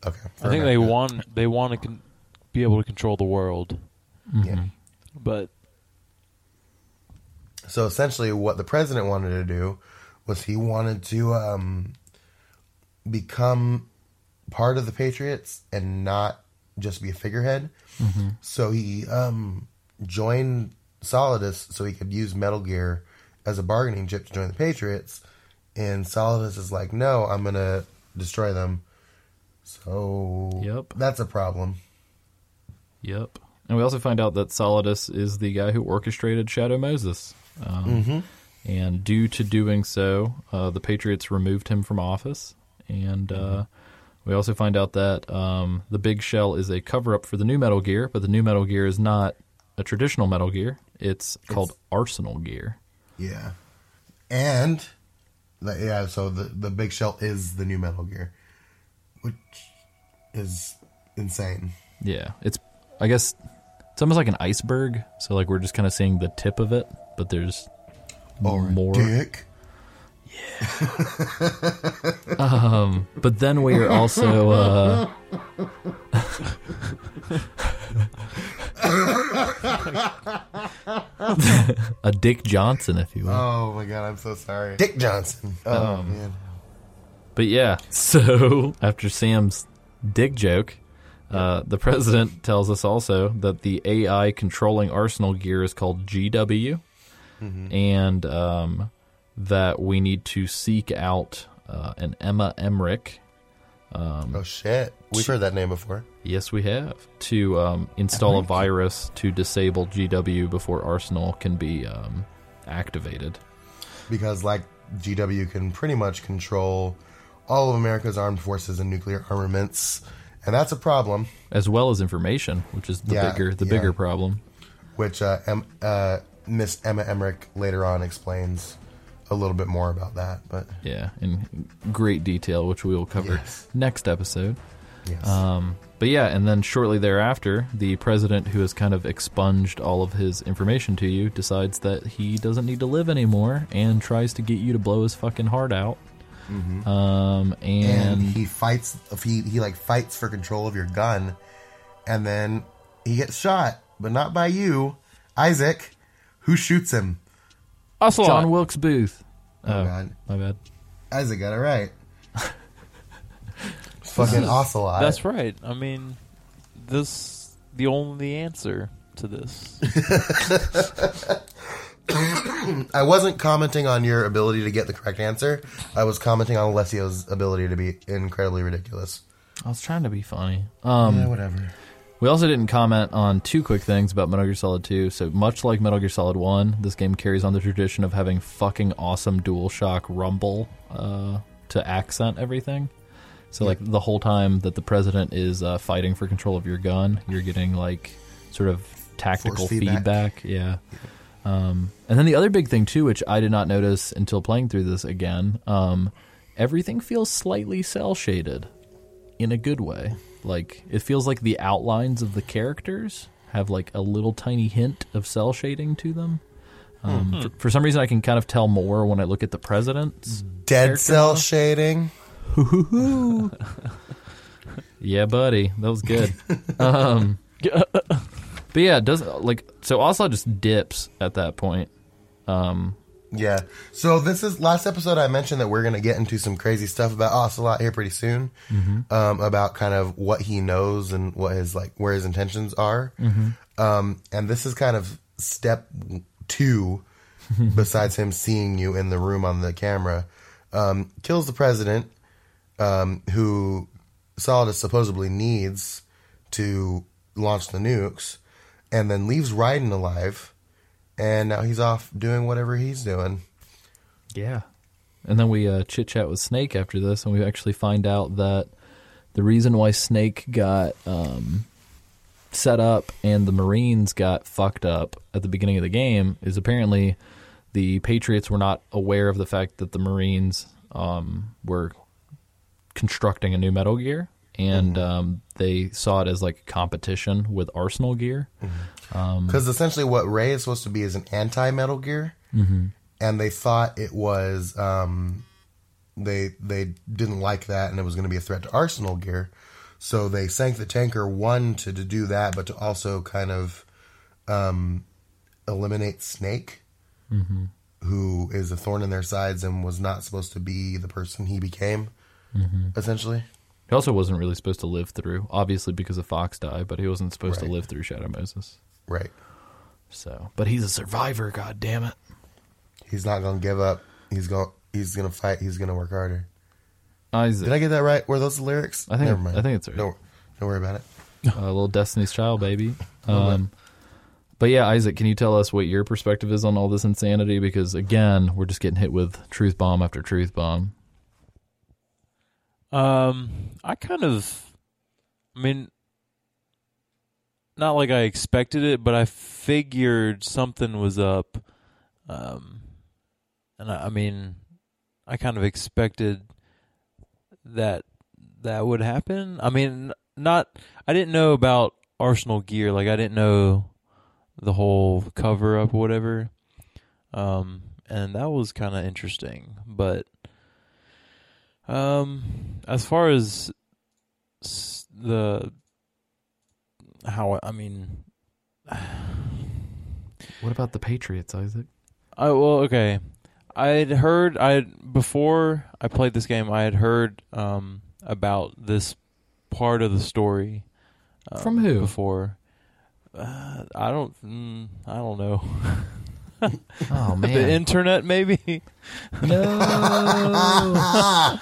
Okay. I for think they want they want to con- be able to control the world, Yeah. but So essentially, what the president wanted to do was he wanted to um, become part of the Patriots and not just be a figurehead. So he um, joined Solidus so he could use Metal Gear as a bargaining chip to join the Patriots. And Solidus is like, no, I'm going to destroy them. So Yep. that's a problem. Yep. And we also find out that Solidus is the guy who orchestrated Shadow Moses. Um, And due to doing so, uh, the Patriots removed him from office. And uh, We also find out that um, the big shell is a cover up for the new Metal Gear, but the new Metal Gear is not a traditional Metal Gear. It's called Arsenal Gear. Yeah, and yeah, so the the big shell is the new Metal Gear, which is insane. Yeah, it's I guess it's almost like an iceberg. So like we're just kind of seeing the tip of it, but there's Or more. dick. Yeah. [laughs] um, but then we are also uh, [laughs] a Dick Johnson, if you will. Oh my god, I'm so sorry. Dick Johnson. Oh man. But yeah, so [laughs] after Sam's dick joke, uh, the president tells us also that the AI controlling Arsenal gear is called GW, and um, that we need to seek out uh, an Emma Emmerich. Oh shit. We've heard that name before. Yes, we have to um, install a virus to disable GW before Arsenal can be um, activated. Because like GW can pretty much control all of America's armed forces and nuclear armaments, and that's a problem. As well as information, which is the Yeah, bigger the yeah. bigger problem. Which uh, em- uh, Miss Emma Emmerich later on explains a little bit more about that. But Yeah, in great detail, which we will cover Yes. next episode. yes, Um, but yeah, and then shortly thereafter, the president, who has kind of expunged all of his information to you, decides that he doesn't need to live anymore and tries to get you to blow his fucking heart out. Um, and and, he fights. He he like fights for control of your gun, and then he gets shot, but not by you, Isaac. Who shoots him? Ocelot. John Wilkes Booth. Oh, Oh, God. my bad. Isaac got it right. [laughs] Fucking ocelot. That's right. I mean, this the only answer to this. [laughs] I wasn't commenting on your ability to get the correct answer. I was commenting on Alessio's ability to be incredibly ridiculous. I was trying to be funny. Um, yeah, whatever. We also didn't comment on two quick things about Metal Gear Solid 2. So, much like Metal Gear Solid 1, this game carries on the tradition of having fucking awesome DualShock rumble uh, to accent everything. So, like, the whole time that the president is uh, fighting for control of your gun, you're getting, like, sort of tactical feedback. feedback. Yeah. Um, and then the other big thing, too, which I did not notice until playing through this again, um, everything feels slightly cel shaded in a good way. Like it feels like the outlines of the characters have like a little tiny hint of cel shading to them. Um, for, for some reason, I can kind of tell more when I look at the presidents. Dead character cell model. shading. [laughs] Yeah, buddy, that was good. um, [laughs] but yeah, it does like so? Also, just dips at that point. Um, Yeah. So this is last episode. I mentioned that we're going to get into some crazy stuff about Ocelot here pretty soon, um, about kind of what he knows and what his like where his intentions are. Um, and this is kind of step two, [laughs] besides him seeing you in the room on the camera, um, kills the president, um, who Solidus supposedly needs to launch the nukes, and then leaves Raiden alive and now he's off doing whatever he's doing. Yeah. And then we uh, chit chat with Snake after this, and we actually find out that the reason why Snake got um, set up and the Marines got fucked up at the beginning of the game is apparently the Patriots were not aware of the fact that the Marines um, were constructing a new Metal Gear. And um, they saw it as like competition with Arsenal Gear. Because essentially, what Ray is supposed to be is an anti Metal Gear, and they thought it was. Um, they they didn't like that, and it was going to be a threat to Arsenal Gear, so they sank the tanker one to, to do that, but to also kind of um, eliminate Snake, who is a thorn in their sides and was not supposed to be the person he became. Essentially, He also wasn't really supposed to live through, obviously because of Fox died, but he wasn't supposed to live through Shadow Moses. Right? So, but he's a survivor. God damn it! He's not going to give up. He's going. He's going to fight. He's going to work harder. Isaac, Did I get that right? Were those the lyrics? I think- Never mind. I think it's right. Don't, don't worry about it. a [laughs] little Destiny's Child, baby. Um, but yeah, Isaac, can you tell us what your perspective is on all this insanity? Because again, we're just getting hit with truth bomb after truth bomb. Um, I kind of, I mean, not like I expected it, but I figured something was up. Um, and I, I mean, I kind of expected that that would happen. I mean, not, I didn't know about Arsenal gear. Like, I didn't know the whole cover up or whatever. Um, and that was kind of interesting, but um, as far as the how I mean, [sighs] What about the Patriots, Isaac? I well okay, I had heard I before I played this game. I had heard um about this part of the story um, From who? before. Uh, I don't. Mm, I don't know. [laughs] Oh [laughs] man, the internet, maybe. no. [laughs]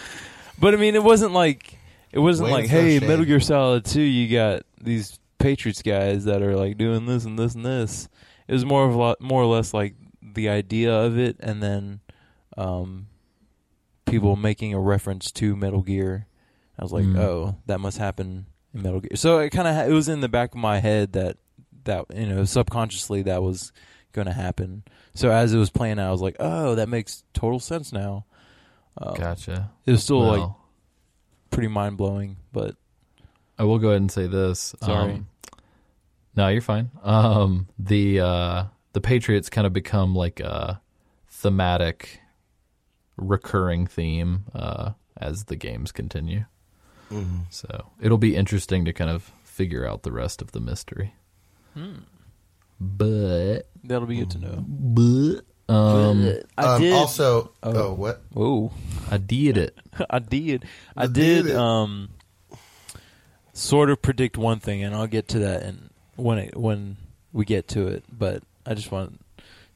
But I mean, it wasn't like it wasn't Waiting like, hey. Metal Gear Solid Two, you got these Patriots guys that are like doing this and this and this. It was more of a lot, more or less like the idea of it, and then um, people making a reference to Metal Gear. I was like, Mm. oh, that must happen in Metal Gear. So it kind of ha- it was in the back of my head that that you know subconsciously that was going to happen. So as it was playing out, I was like, oh, that makes total sense now. Um, Gotcha. It was still like pretty mind blowing, but I will go ahead and say this. Sorry. Um, no, you're fine. Um, the uh, the Patriots kind of become like a thematic, recurring theme uh, as the games continue. Mm-hmm. So it'll be interesting to kind of figure out the rest of the mystery. Hmm. But, that'll be good to know. but um, I um. Also, Oh. oh, what? oh, I did it. [laughs] I did. I I did. did it. Um, sort of predict one thing, and I'll get to that and when it, when we get to it. But I just want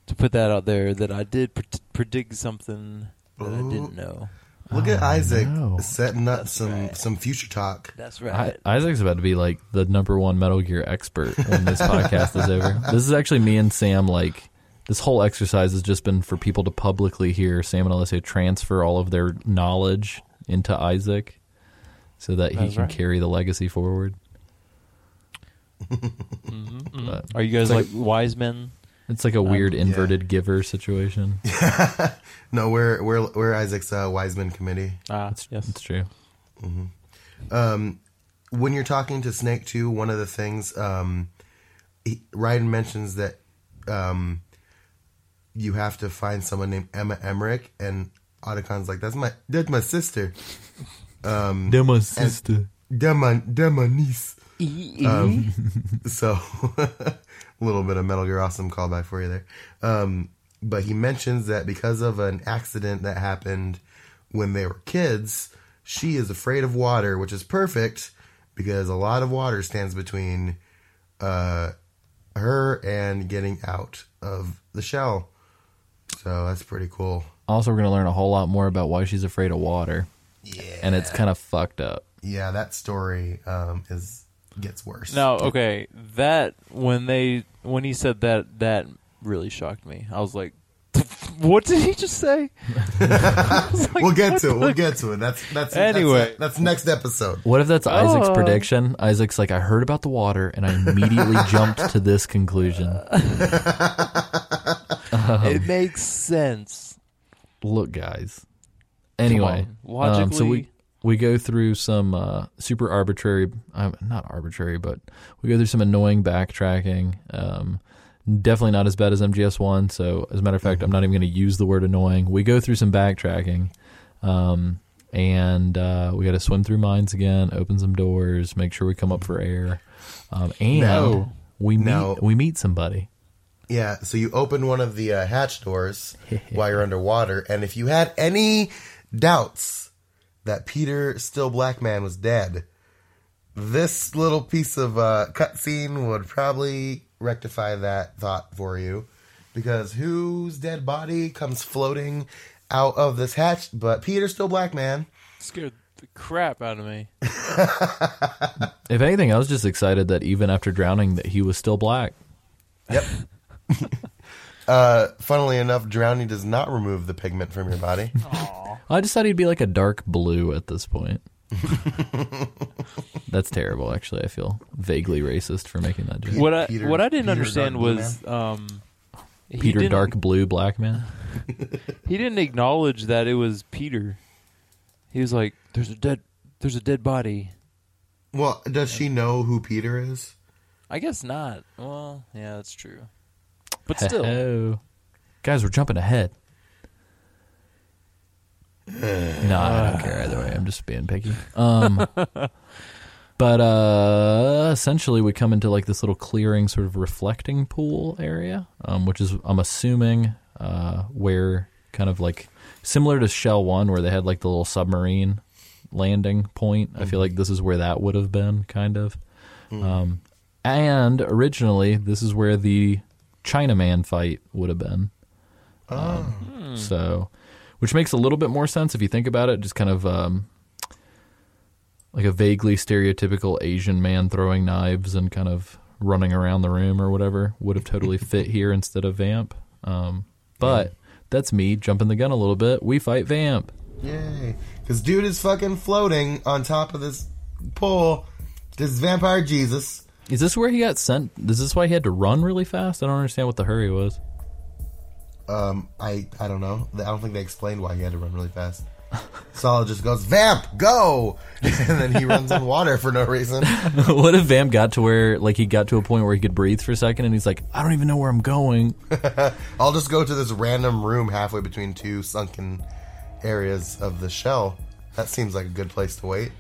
to put that out there that I did pre- predict something that I didn't know. Look at Oh, Isaac no. setting up That's some right. some future talk. That's I, right. Isaac's about to be like the number one Metal Gear expert when this podcast is over. [laughs] This is actually me and Sam. Like this whole exercise has just been for people to publicly hear Sam and Alessio transfer all of their knowledge into Isaac, so that he That's can right. carry the legacy forward. Mhm. But Are you guys It's like, wise men? it's like a weird yeah. inverted giver situation. [laughs] No, we're we're we're Isaac's uh, Wiseman committee. Ah, It's, yes. it's true. Um, when you're talking to Snake too, one of the things um, he, Raiden mentions that um, you have to find someone named Emma Emmerich, and Otacon's like, "That's my that's my sister, um, They're my sister. they're my they're my niece." Um, [laughs] so [laughs] a little bit of Metal Gear Awesome callback for you there. Um, but he mentions that because of an accident that happened when they were kids, she is afraid of water, which is perfect because a lot of water stands between uh, her and getting out of the shell. So that's pretty cool. Also, we're gonna learn a whole lot more about why she's afraid of water, Yeah, and it's kind of fucked up. yeah. That story um, is gets worse. No, okay, that when they when he said that, that really shocked me. I was like, [laughs] "What did he just say?" [laughs] Like, we'll get to it. We'll get to it. That's that's Anyway. That's, that's next episode. What if that's Isaac's Oh. prediction? Isaac's like, I heard about the water and I immediately [laughs] jumped to this conclusion. it makes sense. Look, guys. Anyway, on. um, so we we go through some uh, super arbitrary, uh, not arbitrary, but we go through some annoying backtracking. Um, definitely not as bad as MGS one. So as a matter of fact, I'm not even going to use the word annoying. We go through some backtracking, um, and uh, we got to swim through mines again, open some doors, make sure we come up for air, um, and No. we meet No. we meet somebody. Yeah, so you open one of the uh, hatch doors [laughs] while you're underwater, and if you had any doubts that Peter Still Black Man was dead, this little piece of uh, cutscene would probably rectify that thought for you. Because whose dead body comes floating out of this hatch but Peter Still Black Man? scared the crap out of me. [laughs] If anything, I was just excited that even after drowning, that he was still black. Yep. [laughs] uh, funnily enough, drowning does not remove the pigment from your body. [laughs] I just thought he'd be like a dark blue at this point. [laughs] That's terrible. Actually, I feel vaguely racist for making that joke. What I Peter- what I didn't Peter understand Dark Blue was um, he Peter didn't- Dark Blue Black Man. [laughs] He didn't acknowledge that it was Peter. He was like, "There's a dead, there's a dead body." Well, does she know who Peter is? I guess not. Well, yeah, that's true. But still, Oh. Guys, we're jumping ahead. [sighs] no, I don't [sighs] care either way. I'm just being picky. Um, [laughs] but uh, essentially, we come into like this little clearing, sort of reflecting pool area, um, which is I'm assuming uh, where kind of like similar to Shell One, where they had like the little submarine landing point. I feel like this is where that would have been, kind of. Um, and originally, this is where the Chinaman fight would have been. Um, So, which makes a little bit more sense if you think about it. Just kind of um, like a vaguely stereotypical Asian man throwing knives and kind of running around the room or whatever would have totally [laughs] fit here instead of Vamp. Um, but that's me jumping the gun a little bit. We fight Vamp. Yay! Because dude is fucking floating on top of this pole. This vampire Jesus. Is this where he got sent? Is this why he had to run really fast? I don't understand what the hurry was. Um, I I don't know. I don't think they explained why he had to run really fast. Solid just goes vamp go, [laughs] and then he runs on water for no reason. [laughs] what if Vamp got to where, like, he got to a point where he could breathe for a second and he's like, I don't even know where I'm going. [laughs] I'll just go to this random room halfway between two sunken areas of the shell. That seems like a good place to wait.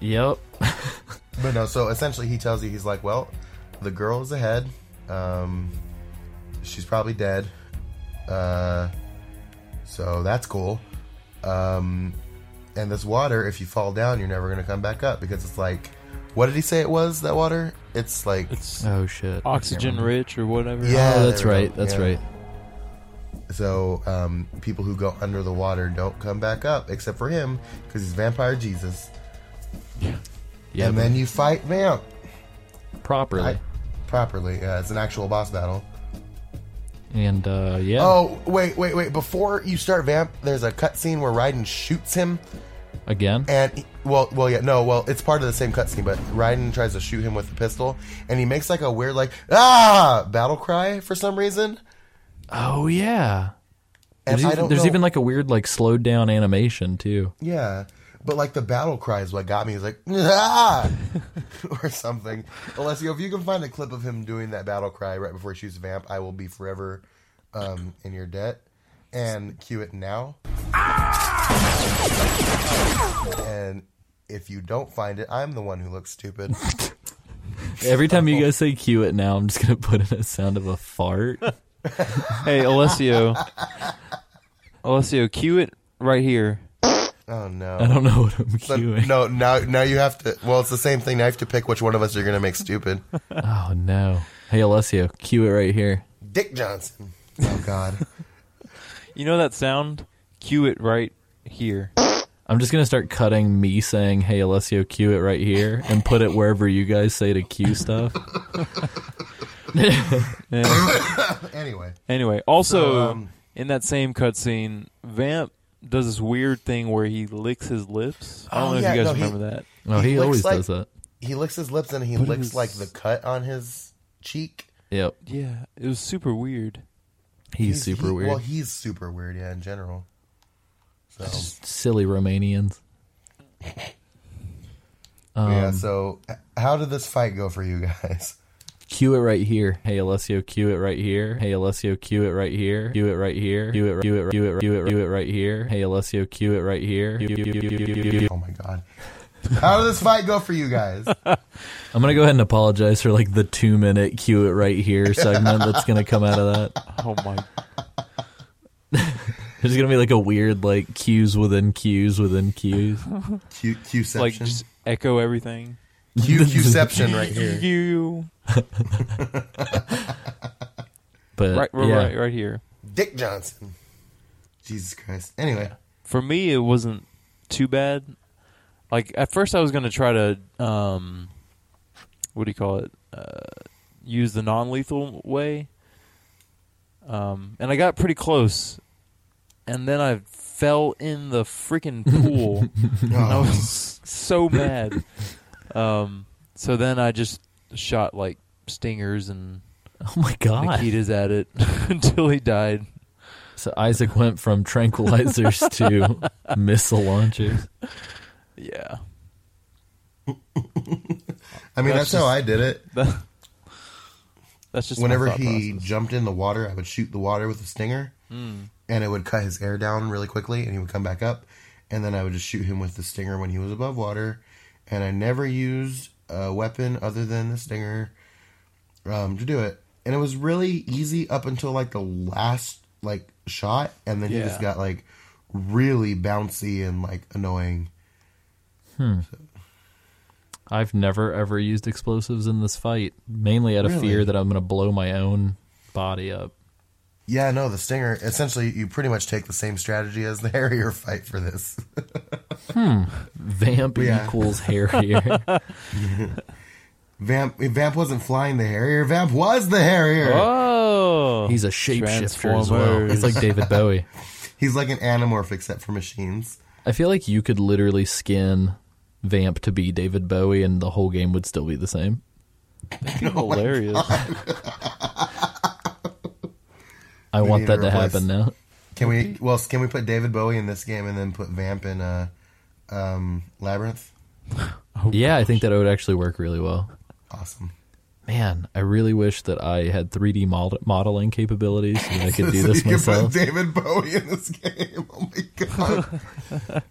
Yep. But no, so essentially he tells you he's like, well, the girl is ahead. Um, she's probably dead. Uh, so that's cool. Um, and this water, if you fall down, you're never gonna come back up because it's like, what did he say it was? That water? It's like, it's Oh, shit. Oxygen rich or whatever. Yeah. Oh, that's right. That's Yeah. right. so um, people who go under the water don't come back up, except for him because he's vampire Jesus. Yeah, and then you fight vamp properly. I- properly. Yeah, it's an actual boss battle. And, uh, yeah. Oh wait, wait, wait! Before you start Vamp, there's a cutscene where Raiden shoots him, Again? and he- well, well, yeah, no, well, it's part of the same cutscene, but Raiden tries to shoot him with a pistol, and he makes like a weird like ah battle cry for some reason. Oh, yeah. And There's, I even, don't there's know- even like a weird, like, slowed down animation, too. yeah, but like the battle cry is what got me. He's like ah [laughs] or something. Alessio, if you can find a clip of him doing that battle cry right before he shoots Vamp, I will be forever um, in your debt. And cue it now. And if you don't find it, I'm the one who looks stupid. [laughs] Every time you guys say cue it now, I'm just going to put in a sound of a fart. [laughs] Hey, Alessio. Alessio, cue it right here. Oh no. I don't know what I'm But cueing. no, now now you have to. Well, it's the same thing. Now you have to pick which one of us you're going to make stupid. [laughs] Oh, no. Hey, Alessio, cue it right here. Dick Johnson. Oh God. [laughs] You know that sound? Cue it right here. I'm just going to start cutting me saying, hey, Alessio, cue it right here, and put it wherever you guys say to cue stuff. [laughs] Anyway, Anyway, also So, um, in that same cutscene, Vamp does this weird thing where he licks his lips. I don't Oh, know yeah, if you guys no, he- remember that. Oh, he, He licks always like- does that. he licks his lips and he But licks was- like the cut on his cheek. Yep. Yeah, it was super weird. He's, super he- weird. Well, he's super weird. Yeah, in general. So Silly Romanians. [laughs] Um, yeah. So h- how did this fight go for you guys? Cue it right here. Hey, Alessio, cue it right here. Hey, Alessio, cue it right here. Cue it right here. Cue it, cue it, cue it, cue it, cue it right here. Hey, Alessio, cue it right here. Cue- cue- cue- cue- cue- cue- Oh my god. How did this fight go for you guys? [laughs] I'm gonna go ahead and apologize for like the two minute cue it right here segment that's gonna come out of that. [laughs] Oh my! [laughs] There's gonna be like a weird like cues within cues within cues. Q Qception. like just echo everything. Q Qception [laughs] right here. [laughs] You [laughs] But right, right, yeah, right, right here. Dick Johnson. Jesus Christ. Anyway, For me, it wasn't too bad. Like at first, I was gonna try to um, what do you call it? Uh, use the non-lethal way. Um, and I got pretty close, and then I fell in the freaking pool. I was so mad. Um, so then I just shot like stingers and Oh my god! Nikitas at it [laughs] until he died. So Isaac went from tranquilizers to [laughs] missile launchers. Yeah. I mean, That's that's, how I did it. [laughs] That's just Whenever thought he process. jumped in the water, I would shoot the water with a stinger, Mm. and it would cut his air down really quickly, and he would come back up, and then I would just shoot him with the stinger when he was above water, and I never used a weapon other than the stinger um, to do it, and it was really easy up until like the last like shot, and then he just got like really bouncy and like annoying. Hmm. I've never ever used explosives in this fight, mainly out of Really? fear that I'm going to blow my own body up. Yeah, no, the stinger. Essentially, you pretty much take the same strategy as the [laughs] Harrier fight for this. [laughs] Vamp Yeah. equals Harrier. [laughs] Vamp, Vamp wasn't flying the Harrier. Vamp was the Harrier. Oh, He's a shapeshifter as well. Transformers. Like David Bowie. [laughs] He's like an Animorph except for machines. I feel like you could literally skin Vamp to be David Bowie, and the whole game would still be the same. That'd be [laughs] hilarious. I We want need that to to replace- happen now. Can we? Well, can we put David Bowie in this game and then put Vamp in uh, um, Labyrinth? [laughs] yeah, I think that would actually work really well. Awesome. Man, I really wish that I had 3D mod- modeling capabilities so that I could do So this [laughs] you myself. Can put David Bowie in this game. [laughs] Oh my god.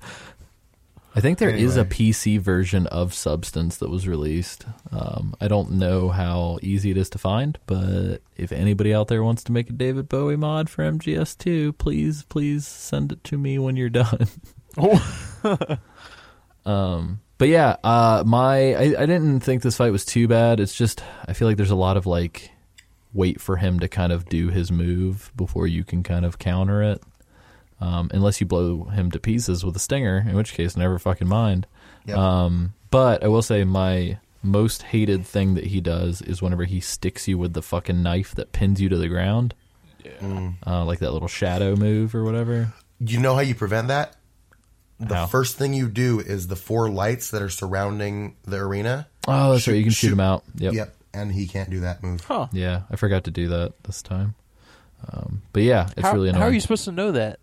I think there is a PC version of Substance that was released. Um, I don't know how easy it is to find, but if anybody out there wants to make a David Bowie mod for MGS2, please, please send it to me when you're done. [laughs] um, but yeah, uh, my I, I didn't think this fight was too bad. It's just I feel like there's a lot of like wait for him to kind of do his move before you can kind of counter it. Um, unless you blow him to pieces with a stinger, in which case, never fucking mind. Yep. Um, but I will say my most hated thing that he does is whenever he sticks you with the fucking knife that pins you to the ground. Yeah. Uh, like that little shadow move or whatever. you know how you prevent that? The How? first thing you do is the four lights that are surrounding the arena. Oh, that's right. You can shoot, shoot- him out. Yep. Yep. And he can't do that move. Huh. Yeah, I forgot to do that this time. Um, but yeah, it's how, really annoying. how are you supposed to know that?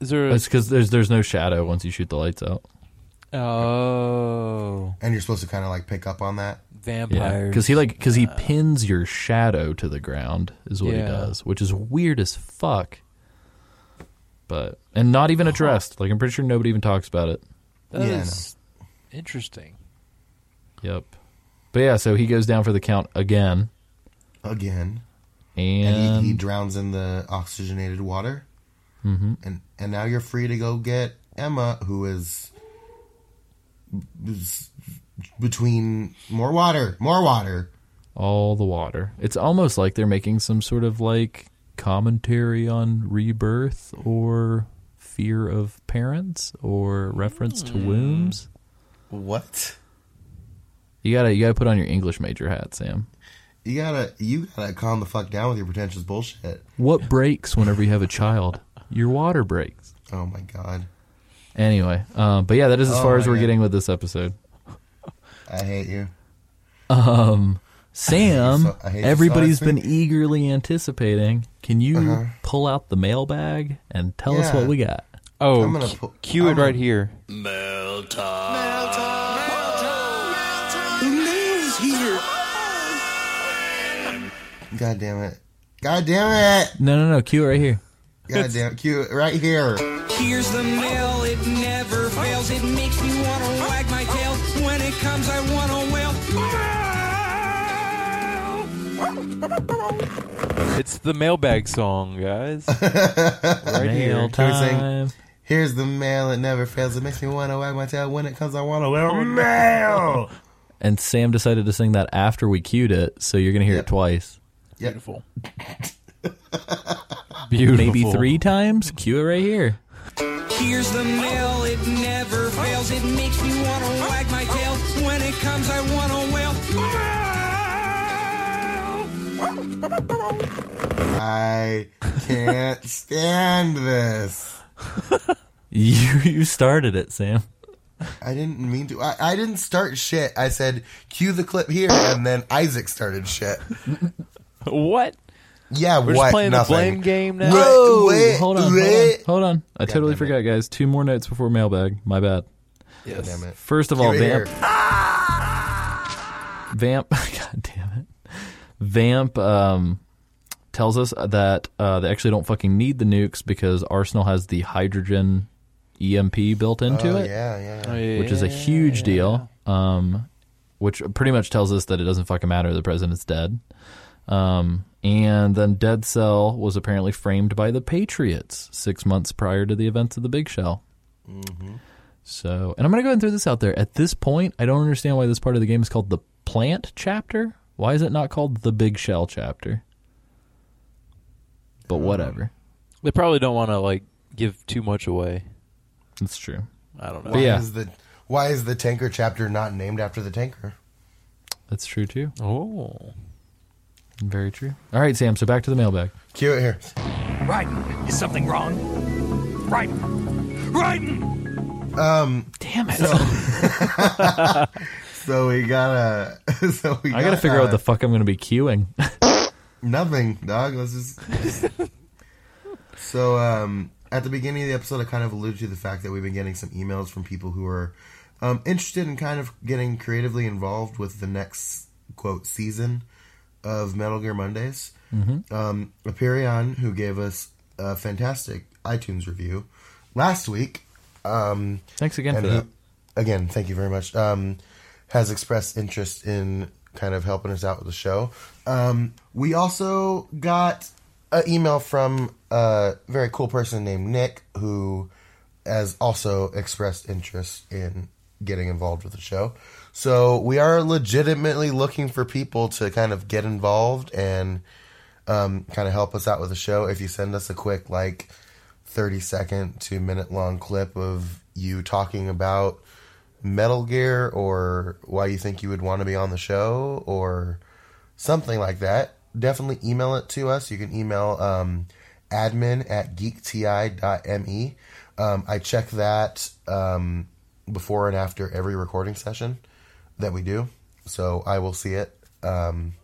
Is there a It's because there's there's no shadow once you shoot the lights out. oh And you're supposed to kind of like pick up on that. Yeah, vampires? because he like because he pins your shadow to the ground is what he does, which is weird as fuck. But and not even addressed. Like I'm pretty sure nobody even talks about it. That Yeah, I is interesting. Yep. But yeah, so he goes down for the count again, Again. and, And he, he drowns in the oxygenated water. Mm-hmm. And and now you're free to go get Emma, who is, is between more water, more water. all the water. It's almost like they're making some sort of like commentary on rebirth or fear of parents or reference to wombs. What? You gotta you gotta put on your English major hat, Sam. You gotta you gotta calm the fuck down with your pretentious bullshit. What breaks whenever you have a child? Your water breaks. Oh my god, Anyway, um, but yeah, that is as Oh far as we're God. getting with this episode. I hate you. Sam, so- I hate you so everybody's much. been eagerly anticipating. Can you Uh-huh. pull out the mailbag and tell us what we got? Oh, I'm gonna cu- pu- cue it I'm right gonna- here. Mail time. The mail's here. God damn it. God damn it. No, no, no. Cue it right here. God damn it. Cue it right here. Here's the mail, it It's the mailbag song, guys. [laughs] right. Mail Can we sing? time. Here's the mail. It never fails. It makes me want to wag my tail. When it comes, I want to wear oh, mail. And Sam decided to sing that after we cued it, so you're gonna hear Yep. it twice, Yep. Beautiful. [laughs] Beautiful. maybe three times. Cue it right here. Here's the mail, it never fails. It makes me wanna wag my I wanna wail. I can't stand this. [laughs] You you started it, Sam. I didn't mean to. I, I didn't start shit. I said cue the clip here, and then Isaac started shit. What? Yeah, We're what? just playing Nothing. the blame game now. Whoa, wait, hold on, hold on, hold on. I totally damn it. forgot, guys. Two more notes before mailbag. My bad. God damn it. First of Cue all, it Vamp, here. [laughs] Vamp, [laughs] God damn it, Vamp um, tells us that uh, they actually don't fucking need the nukes because Arsenal has the hydrogen EMP built into Oh, it. yeah, yeah. yeah. which is a huge deal. Um, which pretty much tells us that it doesn't fucking matter. The president's dead. Um, and then Dead Cell was apparently framed by the Patriots six months prior to the events of the Big Shell. So, and I'm gonna go ahead and throw this out there. At this point, I don't understand why this part of the game is called the Plant chapter. Why is it not called the Big Shell chapter? But whatever, They probably don't want to like give too much away. That's true. I don't know. Why yeah. is the why is the tanker chapter not named after the tanker? That's true too. Oh. Very true. All right, Sam. So back to the mailbag. Cue it here. Raiden, is something wrong? Raiden! Um Damn it! So [laughs] [laughs] we gotta. [laughs] So we I gotta figure out what the fuck I'm gonna be queuing. [laughs] Nothing, dog. Let's just. so, um, at the beginning of the episode, I kind of alluded to the fact that we've been getting some emails from people who are um, interested in kind of getting creatively involved with the next quote season of Metal Gear Mondays. Um, Aperion, who gave us a fantastic iTunes review last week, um, Thanks again for that. who- again, thank you very much. Um, has expressed interest in kind of helping us out with the show. Um, we also got an email from a very cool person named Nick who has also expressed interest in getting involved with the show. So we are legitimately looking for people to kind of get involved and um, kind of help us out with the show. If you send us a quick like 30 second to minute long clip of you talking about Metal Gear or why you think you would want to be on the show or something like that, definitely email it to us. You can email um, admin at geekti.me. Um, I check that um, before and after every recording session that we do, so I will see it. Um,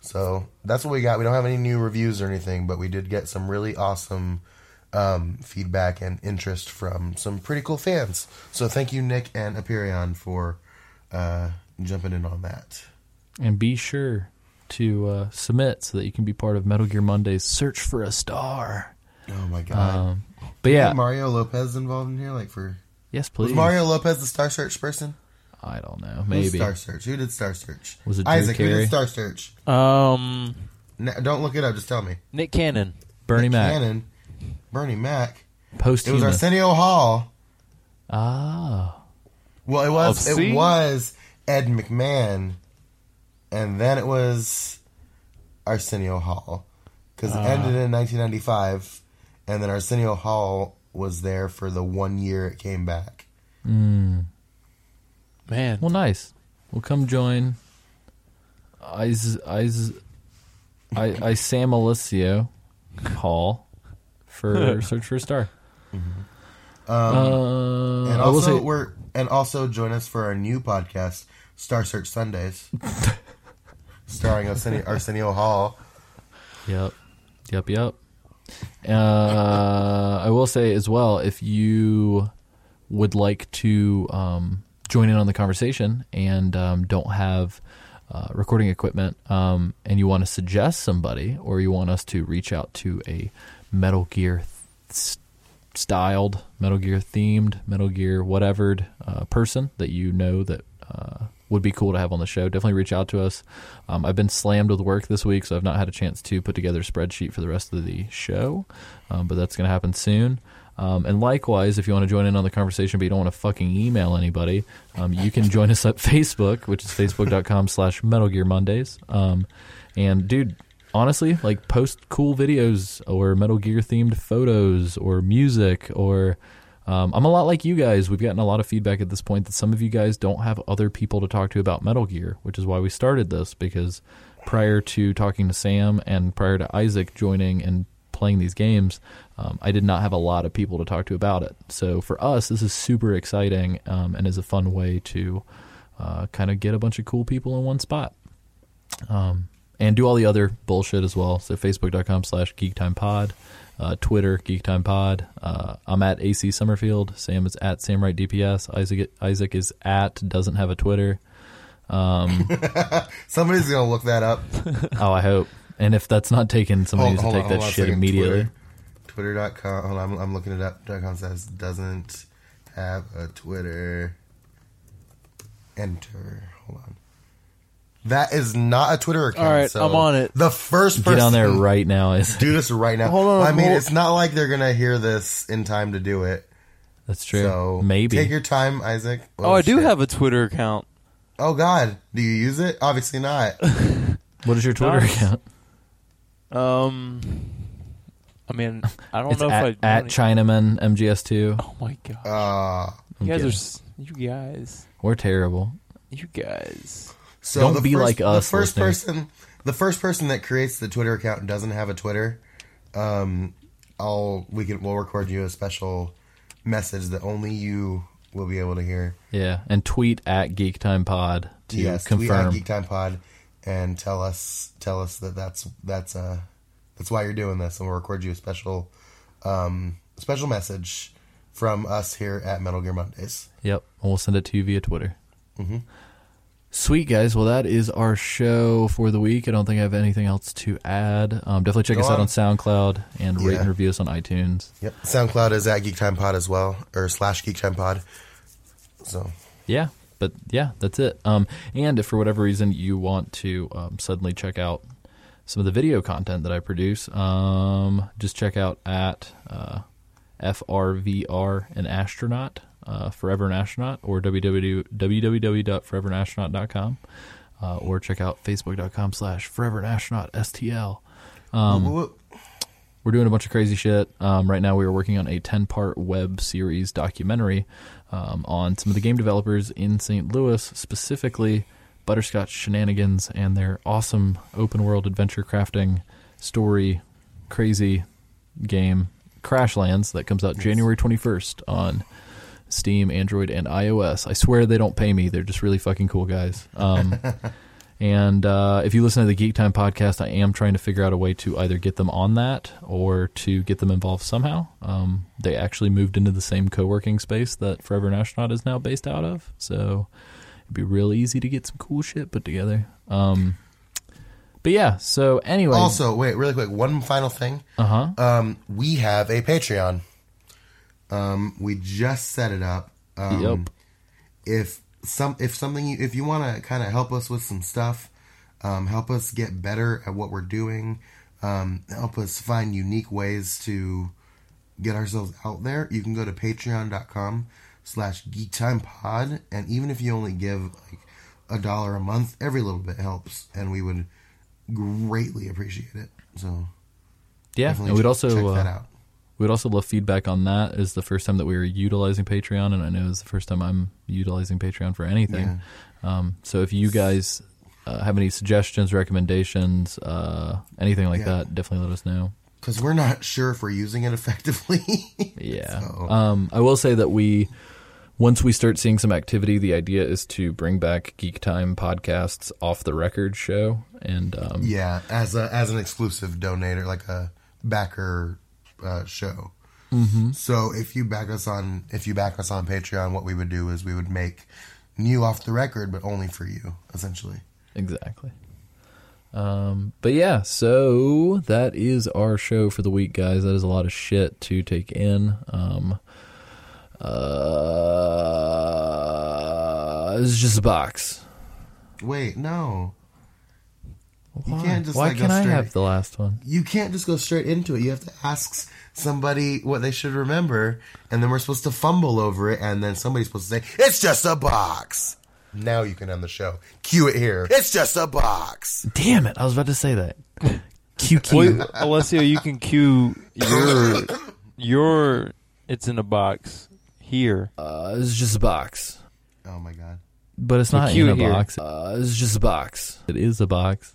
so that's what we got. We don't have any new reviews or anything, but we did get some really awesome um, feedback and interest from some pretty cool fans. So thank you, Nick and Aperion, for uh, jumping in on that. And be sure to uh, submit so that you can be part of Metal Gear Monday's Search for a Star. Oh my god! Um, but yeah, Mario Lopez involved in here? Like for yes, please. was Mario Lopez the Star Search person? I don't know. Who's Maybe. Star Search. Who did Star Search? Was it Drew Isaac? Who did Star Search? Um, No, don't look it up. Just tell me. Nick Cannon. Bernie Nick Mac. Cannon, Bernie Mac. It was Arsenio Hall. Ah. Well, it was Oh, it was Ed McMahon, and then it was Arsenio Hall because it ended in 1995, and then Arsenio Hall was there for the one year it came back. Man. Well, nice. We'll come join. Is Is I I Sam Alessio Hall for [laughs] Search for a Star. uh, And also say- we're and also join us for our new podcast, Star Search Sundays, [laughs] starring Arsenio, Arsenio Hall. Yep. Yep, yep. Uh, I will say as well, if you would like to um, join in on the conversation and um, don't have uh, recording equipment um, and you want to suggest somebody or you want us to reach out to a Metal Gear th- styled, Metal Gear themed, Metal Gear whatevered uh, person that you know that uh, would be cool to have on the show, definitely reach out to us. Um, I've been slammed with work this week, so I've not had a chance to put together a spreadsheet for the rest of the show, um, but that's going to happen soon. Um, and likewise, if you want to join in on the conversation but you don't want to fucking email anybody, um, you can join us at [laughs] Facebook, which is facebook.com slash Metal Gear Mondays. Um, and dude, honestly, like post cool videos or Metal Gear themed photos or music or Um, I'm a lot like you guys. We've gotten a lot of feedback at this point that some of you guys don't have other people to talk to about Metal Gear, which is why we started this because prior to talking to Sam and prior to Isaac joining and playing these games, um, I did not have a lot of people to talk to about it. So for us, this is super exciting um, and is a fun way to uh, kind of get a bunch of cool people in one spot. Um, and do all the other bullshit as well. So facebook.com slash geektimepod, uh, Twitter, geektimepod. Uh, I'm at AC Summerfield. Sam is at Samwright DPS. Isaac, Isaac is at doesn't have a Twitter. Um, [laughs] Somebody's gonna look that up. [laughs] oh, I hope. And if that's not taken, somebody needs to take on, that hold on a shit immediately. Twitter. Twitter.com. Hold on, I'm, I'm looking it up. .com says doesn't have a Twitter. Enter. Hold on. That is not a Twitter account. All right, so I'm on it. The first person Get on there right now. Is Do this right now. [laughs] Hold on, I mean, hold- it's not like they're gonna hear this in time to do it. That's true. So Maybe. take your time, Isaac. Oh, I do shit. have a Twitter account. Oh God, do you use it? Obviously not. [laughs] what is your Twitter Nice. account? Um, I mean, I don't It's know at, if I at Chinaman MGS2. Oh my god, Uh, you guys okay. are s- you guys, We're terrible. you guys. So Don't the be first, like us, The first listeners. person, the first person that creates the Twitter account and doesn't have a Twitter, um, I'll we can we'll record you a special message that only you will be able to hear. Yeah, and tweet at Geek Time Pod to yes, confirm. tweet at Geek Time Pod and tell us tell us that that's that's uh that's why you're doing this, and we'll record you a special um special message from us here at Metal Gear Mondays. Yep, and we'll send it to you via Twitter. Mm-hmm. Sweet guys, well that is our show for the week. I don't think I have anything else to add. Um, definitely check Go us out on. on SoundCloud and rate Yeah. and review us on iTunes. Yep. SoundCloud is at Geek Time Pod as well, or slash Geek Time Pod. So Yeah, but yeah, that's it. Um, and if for whatever reason you want to um, suddenly check out some of the video content that I produce, um, just check out at uh, FRVR an astronaut, uh, Forever an Astronaut, or www, www.foreveranastronaut.com, uh, or check out facebook.com slash Forever an Astronaut STL. Um, we're doing a bunch of crazy shit. Um, right now, we are working on a 10 part web series documentary um, on some of the game developers in St. Louis, specifically Butterscotch Shenanigans and their awesome open world adventure crafting story, crazy game, Crashlands, that comes out January 21st on Steam, Android, and iOS. I swear they don't pay me. They're just really fucking cool guys. Um, [laughs] and uh, if you listen to the Geek Time podcast, I am trying to figure out a way to either get them on that or to get them involved somehow. Um, they actually moved into the same co working space that Forever an Astronaut is now based out of. So it'd be real easy to get some cool shit put together. Um, but yeah, so anyway. Also, wait, really quick, one final thing. uh huh. Um, we have a Patreon. Um, we just set it up. Um, Yep. If some, if something, you, if you want to kind of help us with some stuff, um, help us get better at what we're doing, um, help us find unique ways to get ourselves out there, you can go to patreon.com slash geektimepod. And even if you only give like a dollar a month, every little bit helps. And we would greatly appreciate it. So Yeah, and we'd also check uh, that out. We'd also love feedback on that. Is the first time that we were utilizing Patreon, and I know it's the first time I'm utilizing Patreon for anything. Um, so if you guys uh, have any suggestions, recommendations, uh, anything like Yeah. that, definitely let us know. because we're not sure if we're using it effectively. [laughs] Yeah. So- Um, I will say that we, once we start seeing some activity, the idea is to bring back Geek Time podcasts off the record show, and um, yeah, as a as an exclusive donator, like a backer uh, show. Mm-hmm. So if you back us on if you back us on Patreon, what we would do is we would make new off the record, but only for you, essentially. Exactly. Um, but yeah, so that is our show for the week, guys. That is a lot of shit to take in. Um, uh, it's just a box. Wait, no, You Why? can't just, Why like, go can't I have the last one? you can't just go straight into it. You have to ask somebody what they should remember, and then we're supposed to fumble over it, and then somebody's supposed to say, "It's just a box." Now you can end the show. Cue it here. It's just a box. Damn it! I was about to say that. QQ. Well, Alessio, you can cue your your. It's in a box here. Uh, it's just a box, Oh my god. but it's not cue in a here. box. Uh, it's just a box. It is a box.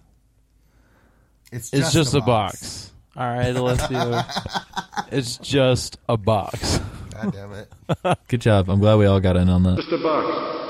It's It's just, a box. All right, Alessio. [laughs] it's just a box. God damn it. [laughs] Good job. I'm glad we all got in on that. Just a box.